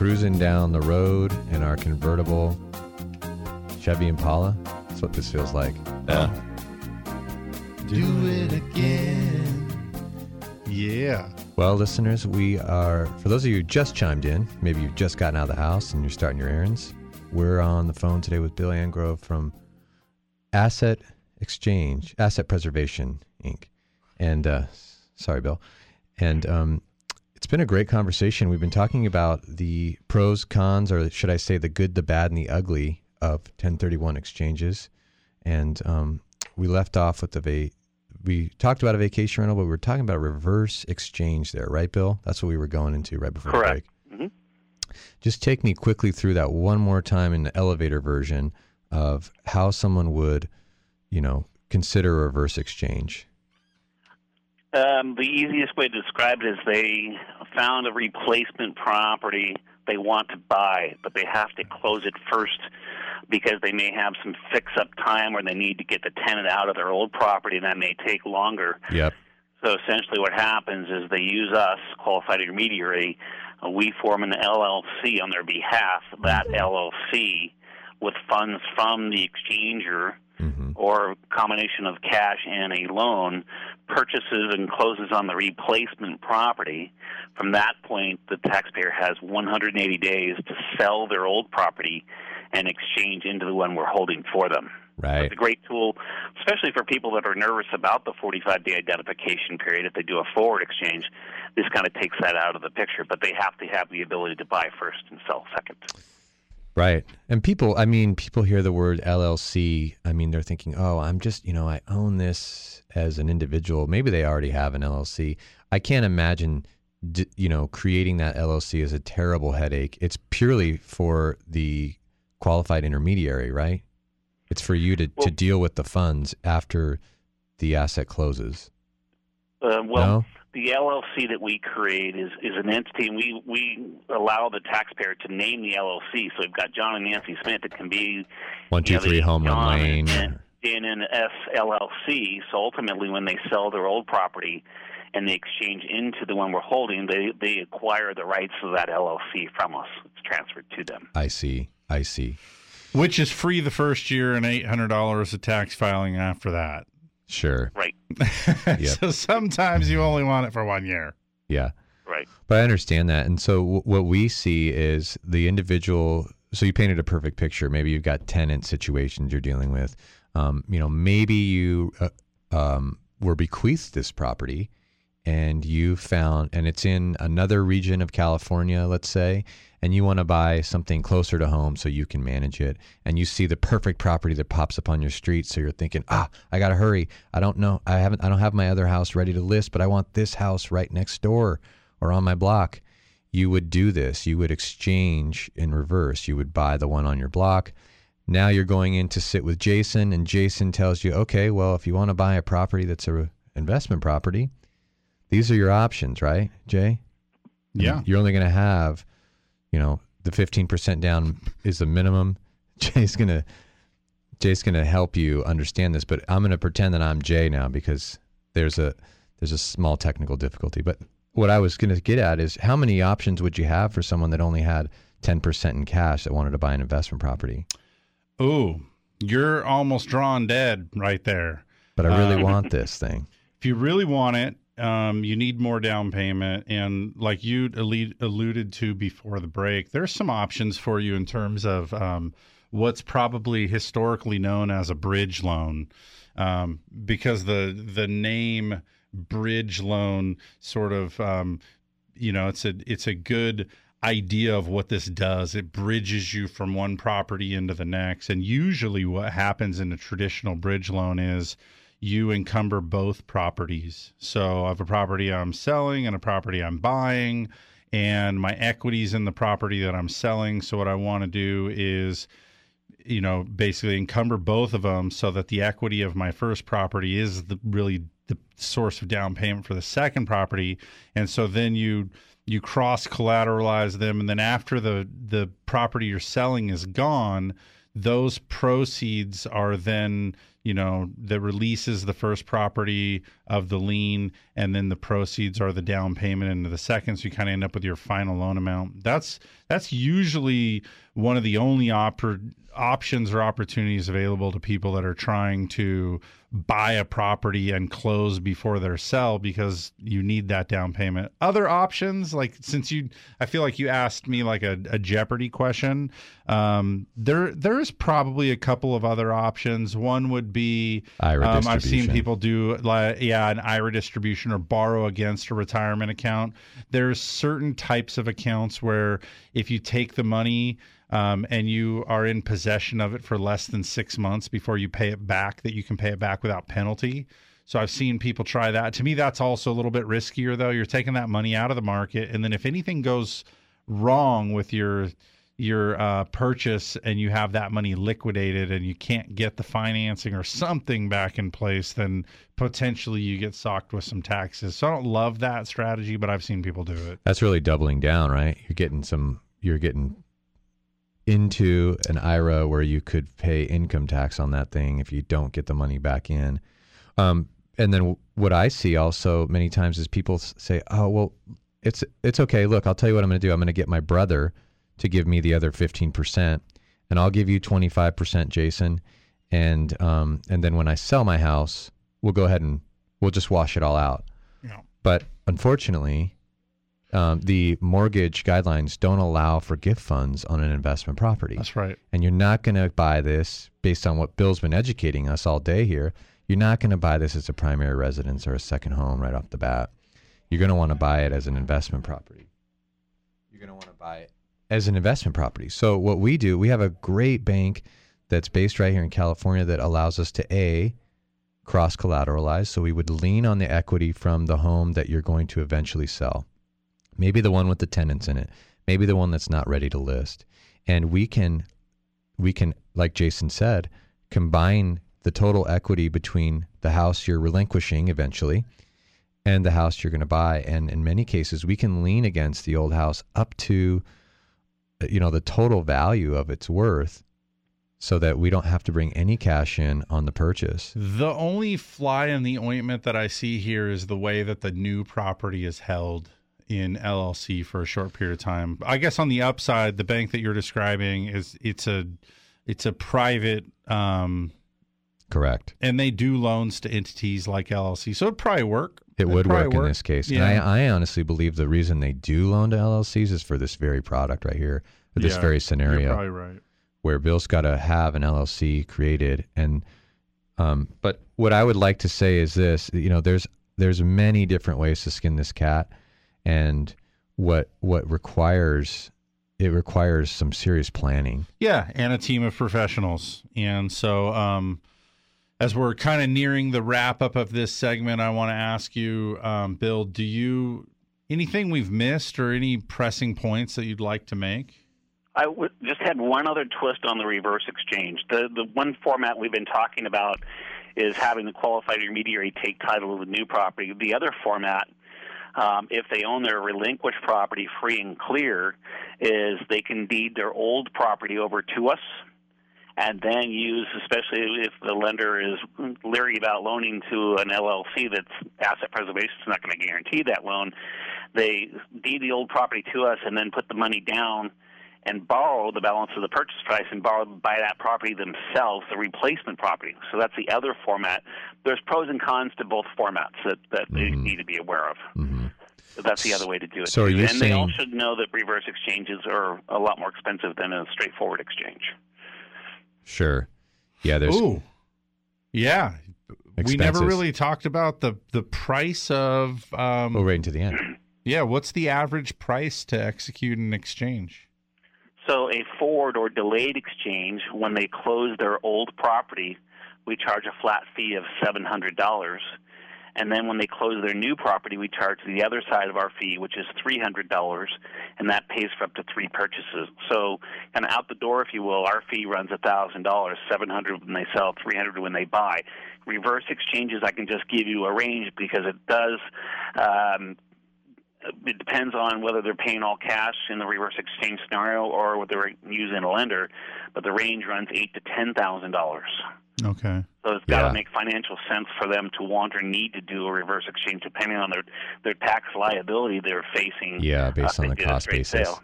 Cruising down the road in our convertible Chevy Impala. That's what this feels like. Yeah. Do it again. Yeah. Well, listeners, we are, for those of you who just chimed in, maybe you've just gotten out of the house and you're starting your errands, we're on the phone today with Bill Angove from Asset Exchange, Asset Preservation, Inc. And, uh, sorry, Bill. And um, it's been a great conversation. We've been talking about the pros, cons, or should I say the good, the bad, and the ugly of 1031 exchanges. And um, we left off with the va- we talked about a vacation rental, but we were talking about a reverse exchange there, right, Bill? That's what we were going into right before Correct. the break. Just take me quickly through that one more time in the elevator version of how someone would, you know, consider a reverse exchange. Um, the easiest way to describe it is they found a replacement property they want to buy, but they have to close it first because they may have some fix up time or they need to get the tenant out of their old property, and that may take longer. Yep. So essentially, what happens is they use us, qualified intermediary. Uh, we form an LLC on their behalf. That LLC, with funds from the exchanger Mm-hmm. or combination of cash and a loan, purchases and closes on the replacement property. From that point, the taxpayer has 180 days to sell their old property and exchange into the one we're holding for them. Right. It's a great tool, especially for people that are nervous about the 45 day identification period. If they do a forward exchange, this kind of takes that out of the picture, but they have to have the ability to buy first and sell second. Right. And people, I mean, people hear the word LLC. I mean, they're thinking, oh, I'm just, you know, I own this as an individual. Maybe they already have an LLC. I can't imagine, you know, creating that LLC is a terrible headache. It's purely for the qualified intermediary, right? It's for you to, to deal with the funds after the asset closes. Uh, well, No? The LLC that we create is, is an entity, and we, we allow the taxpayer to name the LLC. So we've got John and Nancy Smith. It can be One, two, you know, three, home run John lane. in an S LLC. So ultimately, when they sell their old property and they exchange into the one we're holding, they they acquire the rights of that LLC from us. It's transferred to them. I see. I see. Which is free the first year and eight hundred dollars of tax filing after that. Sure. Right. Yep. so sometimes you only want it for one year. Yeah. Right. But I understand that. And so w- what we see is the individual. So you painted a perfect picture. Maybe you've got tenant situations you're dealing with. Um, you know, maybe you uh, um, were bequeathed this property and you found, and it's in another region of California, let's say, and you want to buy something closer to home so you can manage it. And you see the perfect property that pops up on your street. So you're thinking, ah, I got to hurry. I don't know. I haven't, I don't have my other house ready to list, but I want this house right next door or on my block. You would do this. You would exchange in reverse. You would buy the one on your block. Now you're going in to sit with Jason, and Jason tells you, okay, well, if you want to buy a property that's a investment property, these are your options, right, Jay? Yeah. You're only going to have, you know, the 15% down is the minimum. Jay's going to Jay's going to help you understand this, but I'm going to pretend that I'm Jay now because there's a there's a small technical difficulty. But what I was going to get at is how many options would you have for someone that only had 10% in cash that wanted to buy an investment property? Oh, you're almost drawn dead right there. But I really Um, want this thing. If you really want it, um, you need more down payment. And like you alluded to before the break, there's some options for you in terms of um, what's probably historically known as a bridge loan. Um, because the the name bridge loan sort of um, you know it's a it's a good idea of what this does it bridges you from one property into the next and usually what happens in a traditional bridge loan is you encumber both properties. So i have a property i'm selling and a property i'm buying and my equities in the property that i'm selling. So what i want to do is you know basically encumber both of them so that the equity of my first property is the really the source of down payment for the second property. And so then you you cross collateralize them and then after the the property you're selling is gone those proceeds are then you know, that releases the first property of the lien, and then the proceeds are the down payment into the second. So you kind of end up with your final loan amount. That's that's usually one of the only oppor- options or opportunities available to people that are trying to buy a property and close before their sell because you need that down payment. Other options, like since you, I feel like you asked me like a, a Jeopardy question. Um, there, there is probably a couple of other options. One would be IRA um, I've seen people do like yeah an IRA distribution or borrow against a retirement account. There's certain types of accounts where if you take the money um, and you are in possession of it for less than six months before you pay it back, that you can pay it back without penalty. So I've seen people try that. To me, that's also a little bit riskier, though. You're taking that money out of the market, and then if anything goes wrong with your your uh, purchase and you have that money liquidated and you can't get the financing or something back in place, then potentially you get socked with some taxes. So I don't love that strategy, but I've seen people do it. That's really doubling down, right? You're getting some. You're getting into an IRA where you could pay income tax on that thing if you don't get the money back in. Um, and then what I see also many times is people say, "Oh, well, it's it's okay. Look, I'll tell you what I'm going to do. I'm going to get my brother to give me the other 15%, and I'll give you 25%, Jason, and um, and then when I sell my house, we'll go ahead and we'll just wash it all out." Yeah. But unfortunately, um, the mortgage guidelines don't allow for gift funds on an investment property. That's right. And you're not going to buy this based on what Bill's been educating us all day here. You're not going to buy this as a primary residence or a second home right off the bat. You're going to want to buy it as an investment property. You're going to want to buy it as an investment property. So what we do, we have a great bank that's based right here in California that allows us to a cross collateralize. So we would lean on the equity from the home that you're going to eventually sell. Maybe the one with the tenants in it. Maybe the one that's not ready to list. And we can we can like Jason said, combine the total equity between the house you're relinquishing eventually and the house you're going to buy and in many cases we can lean against the old house up to you know the total value of its worth so that we don't have to bring any cash in on the purchase. The only fly in the ointment that I see here is the way that the new property is held in LLC for a short period of time. I guess on the upside, the bank that you're describing is it's a it's a private um Correct. and they do loans to entities like LLC. So it'd probably work. It It'd would probably work in this case. Yeah. And I, I honestly believe the reason they do loan to LLCs is for this very product right here, for this Yeah, very scenario probably right. where Bill's got to have an LLC created. And, um, but what I would like to say is this, you know, there's, there's many different ways to skin this cat and what, what requires, it requires some serious planning. Yeah, and a team of professionals. And so, um, as we're kind of nearing the wrap up of this segment, I want to ask you, um, Bill, do you anything we've missed or any pressing points that you'd like to make? I w- just had one other twist on the reverse exchange. The the one format we've been talking about is having the qualified intermediary take title of the new property. The other format, um, if they own their relinquished property free and clear, is they can deed their old property over to us. And then use, especially if the lender is leery about loaning to an LLC that's asset preservation is not going to guarantee that loan, they deed the old property to us and then put the money down and borrow the balance of the purchase price and borrow buy that property themselves, the replacement property. So that's the other format. There's pros and cons to both formats that, that they need to be aware of. So that's the other way to do it. So are too. you and they all should know that reverse exchanges are a lot more expensive than a straightforward exchange. Sure. Yeah. There's, Ooh, yeah. We never really talked about the the price of. Um, oh, right into the end. Yeah, what's the average price to execute an exchange? So a forward or delayed exchange, when they close their old property, we charge a flat fee of seven hundred dollars. And then when they close their new property, we charge the other side of our fee, which is three hundred dollars, and that pays for up to three purchases. So, kind of out the door, if you will, our fee runs a thousand dollars, seven hundred when they sell, three hundred when they buy. Reverse exchanges, I can just give you a range because it does. Um, it depends on whether they're paying all cash in the reverse exchange scenario or whether they're using a lender, but the range runs eight to ten thousand dollars. Okay. So it's got to Yeah. make financial sense for them to want or need to do a reverse exchange, depending on their their tax liability they're facing. Yeah, based uh, on the they did a cost basis. sale.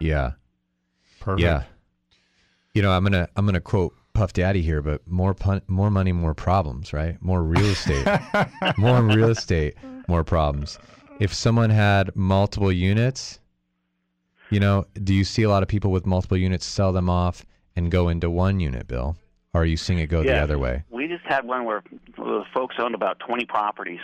Yeah. Perfect. Yeah. You know, I'm gonna I'm gonna quote Puff Daddy here, but more pun- more money, more problems, right? More real estate, more real estate, more problems. If someone had multiple units, you know, do you see a lot of people with multiple units sell them off and go into one unit, Bill? Or are you seeing it go the other way? We just had one where uh, folks owned about 20 properties,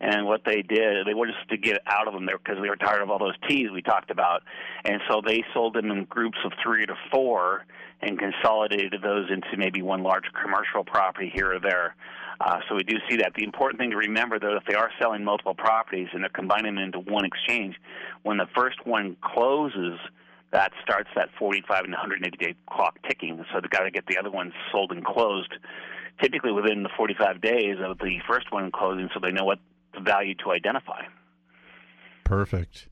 and what they did, they wanted us to get out of them there because they were tired of all those T's we talked about, and so they sold them in groups of three to four and consolidated those into maybe one large commercial property here or there. Uh, so we do see that. The important thing to remember, though, if they are selling multiple properties and they're combining them into one exchange, when the first one closes, that starts that 45 and 180 day clock ticking. So they've got to get the other ones sold and closed, typically within the 45 days of the first one closing, so they know what value to identify. Perfect.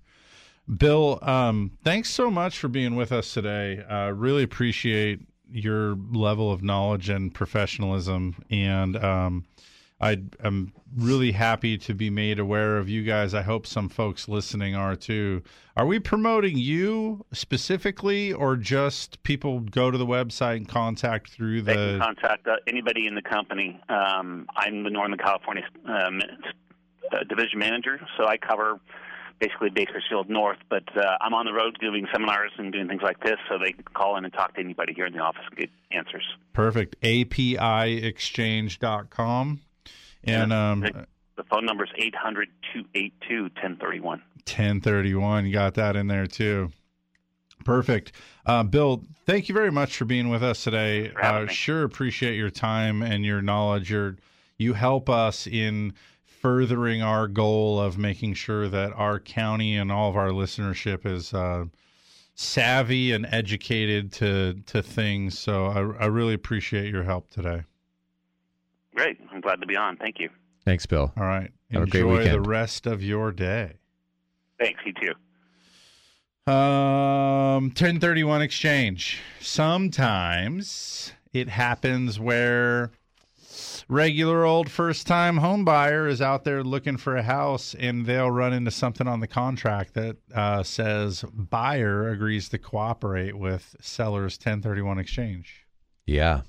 Bill, um, thanks so much for being with us today. Uh, really appreciate your level of knowledge and professionalism. And um, I, I'm really happy to be made aware of you guys. I hope some folks listening are too. Are we promoting you specifically, or just people go to the website and contact through They can the? contact uh, anybody in the company. Um, I'm the Northern California um, uh, division manager, so I cover basically Bakersfield North. But uh, I'm on the road doing seminars and doing things like this, so they can call in and talk to anybody here in the office and get answers. Perfect. APIExchange.com. And um, The, phone number is 800 282 1031. 1031. You got that in there too. Perfect. Uh, Bill, thank you very much for being with us today. Uh, sure appreciate your time and your knowledge. Your, you help us in furthering our goal of making sure that our county and all of our listenership is uh, savvy and educated to, to things. So I, I really appreciate your help today. Great. I'm glad to be on. Thank you. Thanks, Bill. All right. Have a great Enjoy the rest of your day. Thanks. You too. Um, 1031 exchange. Sometimes it happens where regular old first time home buyer is out there looking for a house and they'll run into something on the contract that uh, says buyer agrees to cooperate with seller's 1031 exchange. Yeah.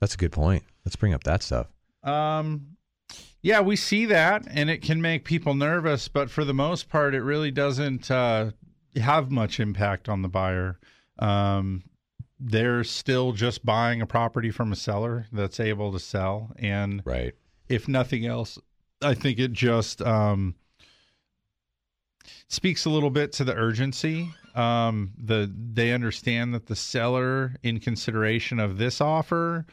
That's a good point. Let's bring up that stuff. Um, yeah, we see that, and it can make people nervous, but for the most part, it really doesn't uh, have much impact on the buyer. Um, they're still just buying a property from a seller that's able to sell, and Right. if nothing else, I think it just um, speaks a little bit to the urgency. Um, the they understand that the seller, in consideration of this offer,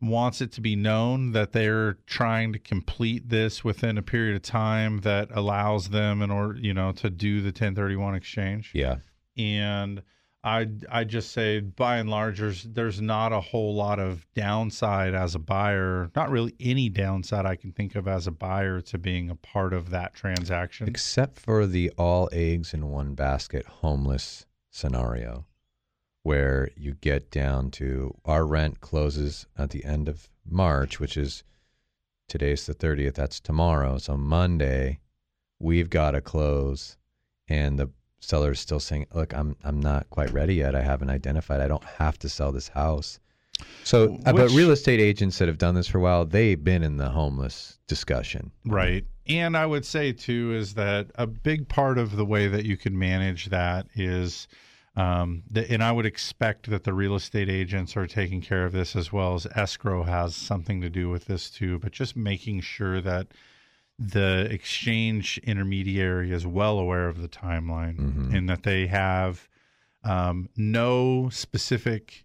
wants it to be known that they're trying to complete this within a period of time that allows them in order, you know, to do the 1031 exchange Yeah. and I I just say by and large there's there's not a whole lot of downside as a buyer, not really any downside I can think of as a buyer to being a part of that transaction. except for the all eggs in one basket homeless scenario where you get down to our rent closes at the end of March, which is today's the 30th, that's tomorrow. So Monday, we've got to close and the seller's still saying, "Look, I'm I'm not quite ready yet. I haven't identified. I don't have to sell this house." So, uh, but real estate agents that have done this for a while, they've been in the homeless discussion. Right. And I would say too is that a big part of the way that you can manage that is um, the, and I would expect that the real estate agents are taking care of this as well as escrow has something to do with this too, but just making sure that the exchange intermediary is well aware of the timeline Mhm. and that they have um, no specific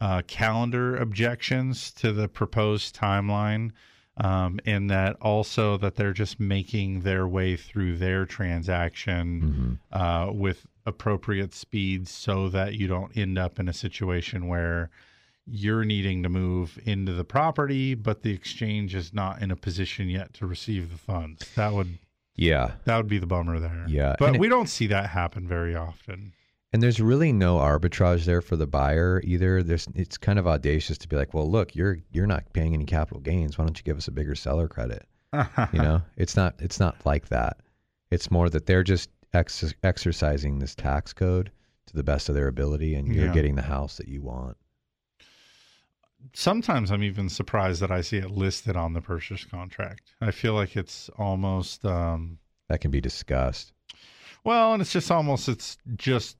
uh, calendar objections to the proposed timeline um, and that also that they're just making their way through their transaction Mhm. uh, with appropriate speeds so that you don't end up in a situation where you're needing to move into the property but the exchange is not in a position yet to receive the funds that would Yeah. that would be the bummer there Yeah, but and it- we don't see that happen very often And there's really no arbitrage there for the buyer either. There's it's kind of audacious to be like, well, look, you're you're not paying any capital gains. Why don't you give us a bigger seller credit? you know, it's not it's not like that. It's more that they're just ex- exercising this tax code to the best of their ability, and you're Yeah. getting the house that you want. Sometimes I'm even surprised that I see it listed on the purchase contract. I feel like it's almost um, That can be discussed. well, and it's just almost it's just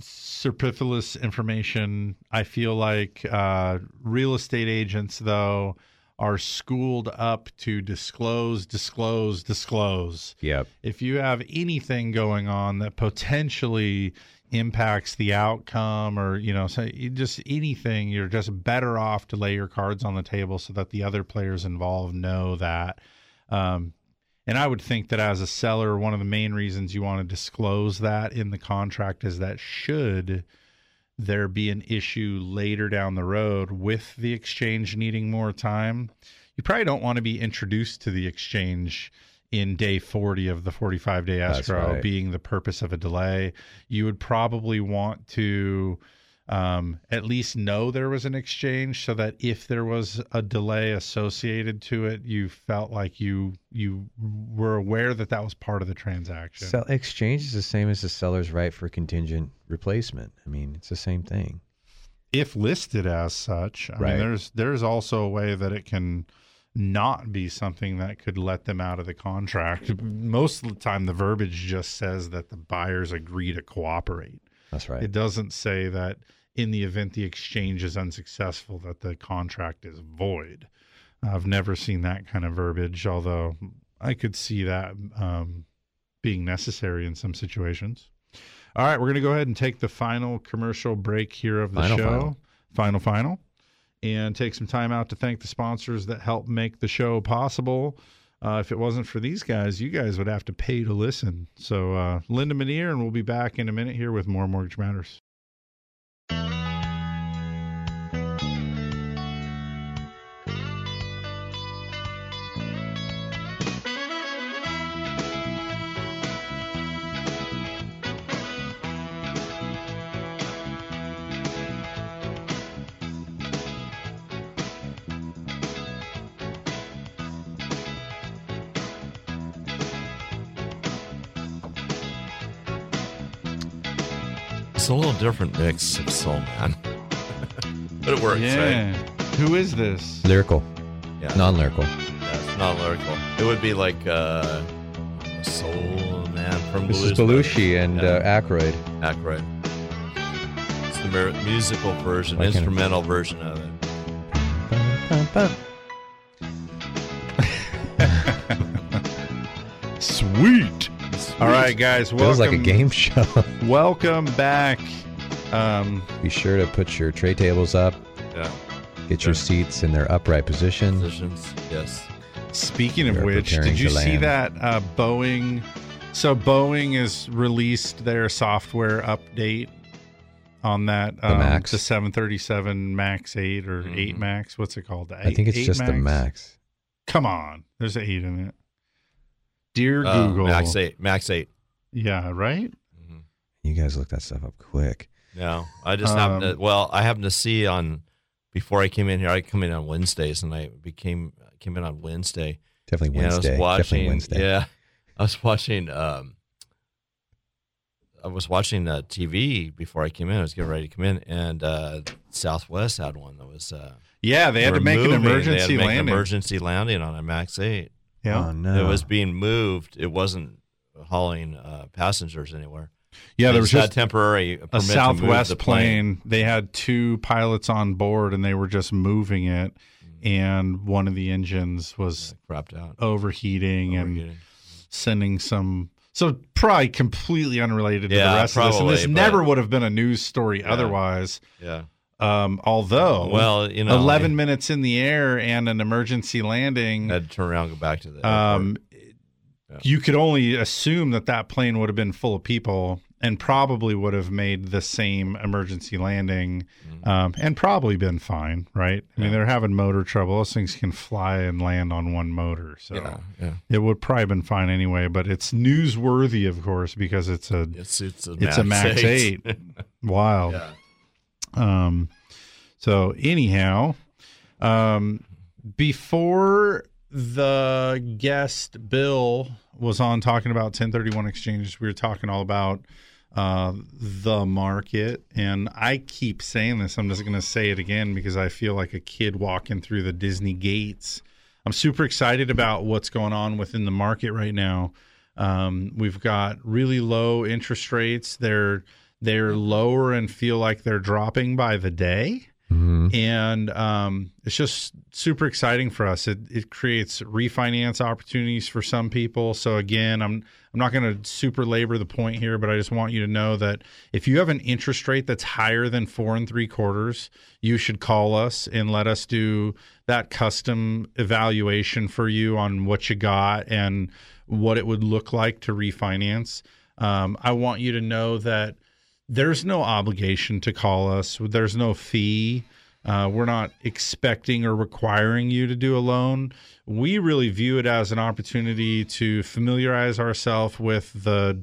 superfluous information. I feel like uh, real estate agents though are schooled up to disclose, disclose, disclose. Yep. if you have anything going on that potentially impacts the outcome or you know so just anything you're just better off to lay your cards on the table so that the other players involved know that um, and i would think that as a seller one of the main reasons you want to disclose that in the contract is that should there be an issue later down the road with the exchange needing more time you probably don't want to be introduced to the exchange in day 40 of the 45 day escrow right. being the purpose of a delay you would probably want to um, at least know there was an exchange so that if there was a delay associated to it you felt like you you were aware that that was part of the transaction Sell, exchange is the same as the seller's right for contingent replacement. I mean, it's the same thing. if listed as such. I Right. mean, there's there's also a way that it can not be something that could let them out of the contract. Most of the time, the verbiage just says that the buyers agree to cooperate. That's right. It doesn't say that in the event the exchange is unsuccessful, that the contract is void. I've never seen that kind of verbiage, although I could see that um, being necessary in some situations. All right, we're going to go ahead and take the final commercial break here of the Final, show. final. final, final, and take some time out to thank the sponsors that help make the show possible. Uh, if it wasn't for these guys, you guys would have to pay to listen. So, uh, Linda Manier, and we'll be back in a minute here with more Mortgage Matters. A little different mix of soul, man. but it works, yeah. right? Who is this? Lyrical, Yeah. non-lyrical. Yeah, it's not lyrical. It would be like uh, soul man from This is Blues Belushi and Yeah. uh, Aykroyd. Aykroyd. It's the mer- musical version, Why can't instrumental version of it. Sweet. All right, guys. Welcome. Feels like a game show. Welcome back. Um, Be sure to put your tray tables up. Yeah. Get your Yeah. seats in their upright position. Positions, yes. Speaking of We are which, preparing did you to see land. that uh, Boeing? So Boeing has released their software update on that um, Max? the 737 Max 8 or Mhm. 8 Max. What's it called? The I think it's 8 just the Max. Come on, there's an 8 in it. Dear Uh, Google, Max 8. Max 8. yeah, right. Mhm. You guys look that stuff up quick. No, I just happened Um, to. Well, I happened to see on before I came in here. I come in on Wednesdays, and I became came in on Wednesday. Definitely and I Wednesday. was watching. Definitely Wednesday. Yeah, I was watching. Um, I was watching uh, TV before I came in. I was getting ready to come in, and uh, Southwest had one that was. Uh, Yeah, they had to make an moving. They had emergency to make an landing. emergency landing on a Max Eight. Yeah, Oh no. It was being moved. It wasn't hauling uh, passengers anywhere. yeah. There was just had temporary a permit to move Southwest the plane. They had two pilots on board, and they were just moving it. And one of the engines was Crapped out. overheating and sending some. So probably completely unrelated to Yeah, the rest of this, and this probably, never would have been a news story otherwise. Yeah. Um, although, Well, you know, eleven minutes in the air and an emergency landing, had to turn around and go back to the um, Yeah. you could only assume that that plane would have been full of people. and probably would have made the same emergency landing um, and probably been fine, right? I mean, they're having motor trouble. Those things can fly and land on one motor. So Yeah, yeah. it would probably been fine anyway, but it's newsworthy, of course, because it's a It's it's a it's a Max 8. Wild. Um, so anyhow, um, before the guest Bill was on talking about 1031 exchanges, we were talking all about uh, the market, and I keep saying this. I'm just going to say it again because I feel like a kid walking through the Disney gates. I'm super excited about what's going on within the market right now. Um, we've got really low interest rates. They're they're lower and feel like they're dropping by the day. And um, it's just super exciting for us. It, it creates refinance opportunities for some people. So again, I'm I'm not going to super labor the point here, but I just want you to know that if you have an interest rate that's higher than four and three quarters, you should call us and let us do that custom evaluation for you on what you got and what it would look like to refinance. Um, I want you to know that there's no obligation to call us. There's no fee. Uh, we're not expecting or requiring you to do a loan. We really view it as an opportunity to familiarize ourselves with the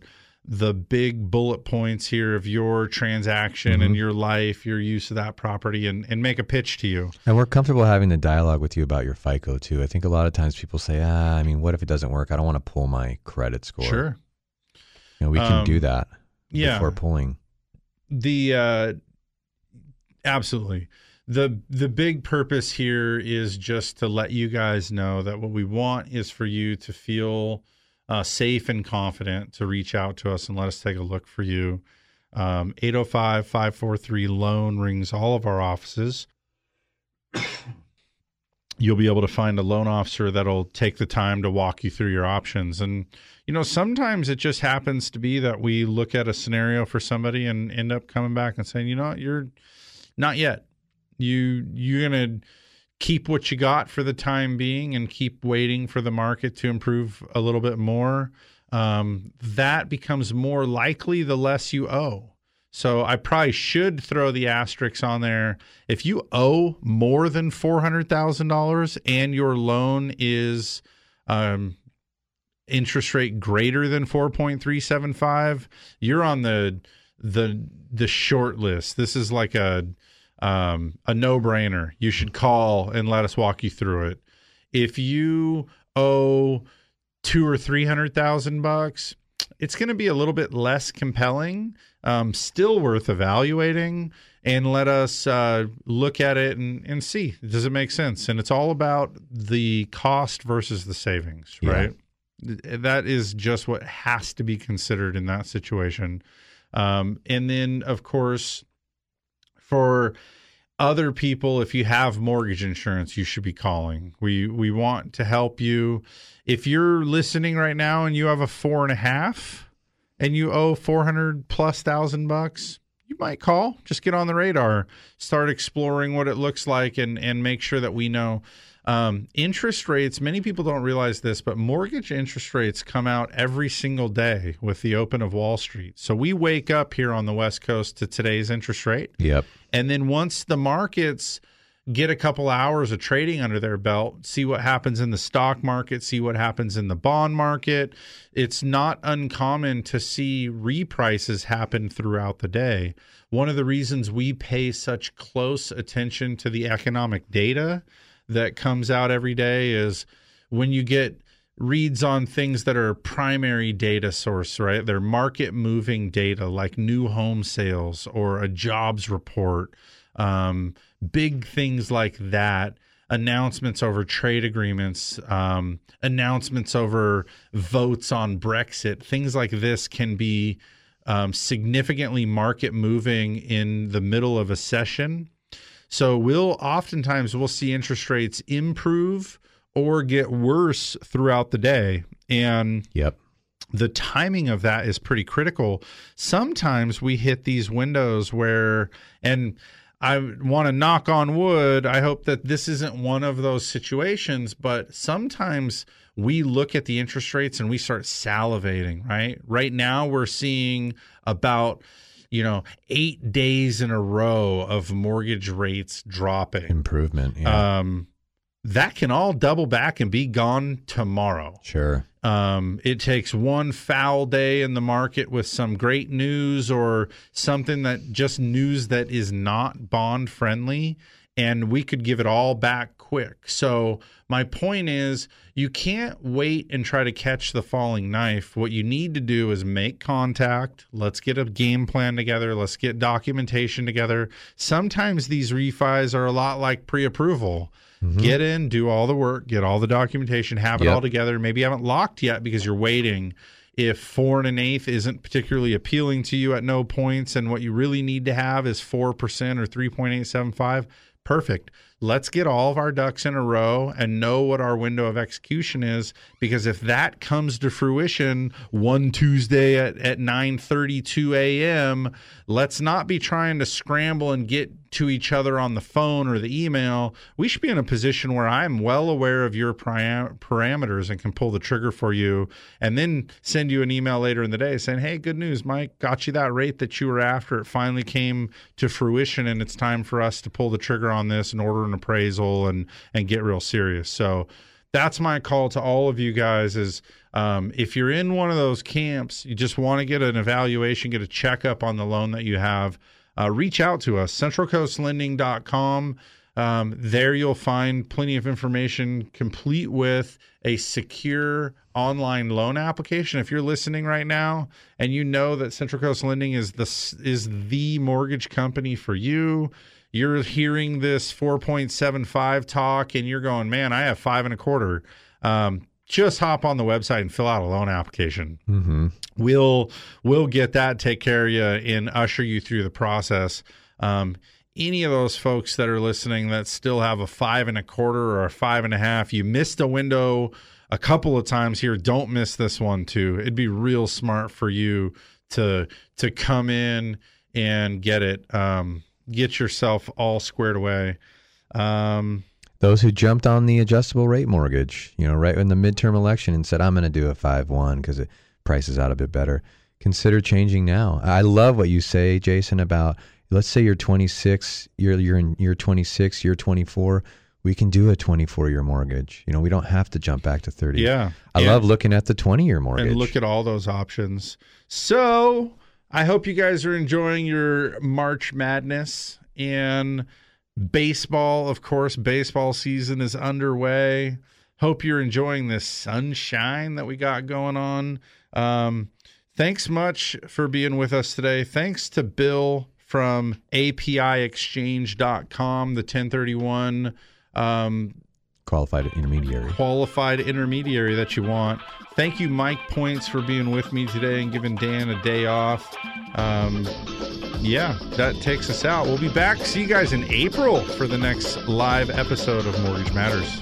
the big bullet points here of your transaction and your life, your use of that property, and, and make a pitch to you. And we're comfortable having the dialogue with you about your FICO too. I think a lot of times people say, ah, I mean, what if it doesn't work? I don't want to pull my credit score. Sure. You know, we can Um, do that yeah. before pulling. The uh absolutely. The the big purpose here is just to let you guys know that what we want is for you to feel uh, safe and confident to reach out to us and let us take a look for you. Um, 805-543 loan rings all of our offices. You'll be able to find a loan officer that'll take the time to walk you through your options. And you know sometimes it just happens to be that we look at a scenario for somebody and end up coming back and saying you know what, you're not yet. You you're to keep what you got for the time being and keep waiting for the market to improve a little bit more. Um, that becomes more likely the less you owe. So I probably should throw the asterisks on there. If you owe more than four hundred thousand dollars and your loan is um, interest rate greater than four point three seven five, you're on the the the short list. This is like a um, a no brainer. You should call and let us walk you through it. If you owe two or three hundred thousand bucks, it's going to be a little bit less compelling. Um, still worth evaluating, and let us uh, look at it and, and see does it make sense. And it's all about the cost versus the savings, right? Th- That is just what has to be considered in that situation. Um, and then, of course, for other people if you have mortgage insurance you should be calling. We we want to help you. If you're listening right now and you have a four and a half and you owe 400 plus thousand bucks you might call. Just get on the radar. Start exploring what it looks like and and make sure that we know um, interest rates many people don't realize this but mortgage interest rates come out every single day with the open of wall street so we wake up here on the west coast to today's interest rate Yep. and then once the markets get a couple hours of trading under their belt, see what happens in the stock market, see what happens in the bond market, it's not uncommon to see reprices happen throughout the day. One of the reasons we pay such close attention to the economic data that comes out every day is when you get reads on things that are primary data source, right? They're market moving data like new home sales or a jobs report, um, big things like that. Announcements over trade agreements, um, announcements over votes on Brexit, things like this can be um, significantly market moving in the middle of a session. So we'll oftentimes we'll see interest rates improve or get worse throughout the day. And Yep. the timing of that is pretty critical. Sometimes we hit these windows where, and I want to knock on wood. I hope that this isn't one of those situations, but sometimes we look at the interest rates and we start salivating, right? Right now, we're seeing about you know, eight days in a row of mortgage rates dropping. Improvement. Yeah. Um, that can all double back and be gone tomorrow. sure. Um, it takes one foul day in the market with some great news or something that just news that is not bond friendly, and we could give it all back quick. So, my point is, you can't wait and try to catch the falling knife. What you need to do is make contact. Let's get a game plan together. Let's get documentation together. Sometimes these refis are a lot like pre approval. Mm-hmm. Get in, do all the work, get all the documentation, have it Yep. all together. Maybe you haven't locked yet because you're waiting. If four and an eighth isn't particularly appealing to you at no points, and what you really need to have is four percent or three point eight seven five, perfect. Let's get all of our ducks in a row and know what our window of execution is. Because if that comes to fruition one Tuesday at, at 9:32 a.m., let's not be trying to scramble and get to each other on the phone or the email. We should be in a position where I'm well aware of your param- parameters and can pull the trigger for you, and then send you an email later in the day saying, "Hey, good news, Mike. Got you that rate that you were after. It finally came to fruition, and it's time for us to pull the trigger on this and order an appraisal and and get real serious." So that's my call to all of you guys is um, if you're in one of those camps you just want to get an evaluation get a checkup on the loan that you have uh, reach out to us centralcoastlending.com um, there you'll find plenty of information complete with a secure online loan application if you're listening right now. And you know that central coast lending is the is the mortgage company for you. You're hearing this 4.75 talk and you're going, man, I have five and a quarter. Um, just hop on the website and fill out a loan application. Mm-hmm. We'll we'll get that, take care of you, and usher you through the process. Um, any of those folks that are listening that still have a five and a quarter or a five and a half, you missed a window a couple of times here. Don't miss this one too. It'd be real smart for you to to come in and get it. Um, get yourself all squared away. Um, Those who jumped on the adjustable rate mortgage, you know, right in the midterm election and said, I'm going to do a 5 1 because it prices out a bit better, consider changing now. I love what you say, Jason, about let's say you're 26, you're, you're in year 26, you're 24. We can do a 24 year mortgage. You know, we don't have to jump back to 30. yeah, I Yeah. love looking at the 20 year mortgage. and look at all those options. So I hope you guys are enjoying your March Madness and baseball. Of course, baseball season is underway. Hope you're enjoying this sunshine that we got going on. Um, thanks much for being with us today. Thanks to Bill from APIExchange.com, the 1031 um, qualified intermediary. qualified intermediary that you want. Thank you, Mike Points, for being with me today and giving Dan a day off. Um, yeah, that takes us out. We'll be back. See you guys in April for the next live episode of Mortgage Matters.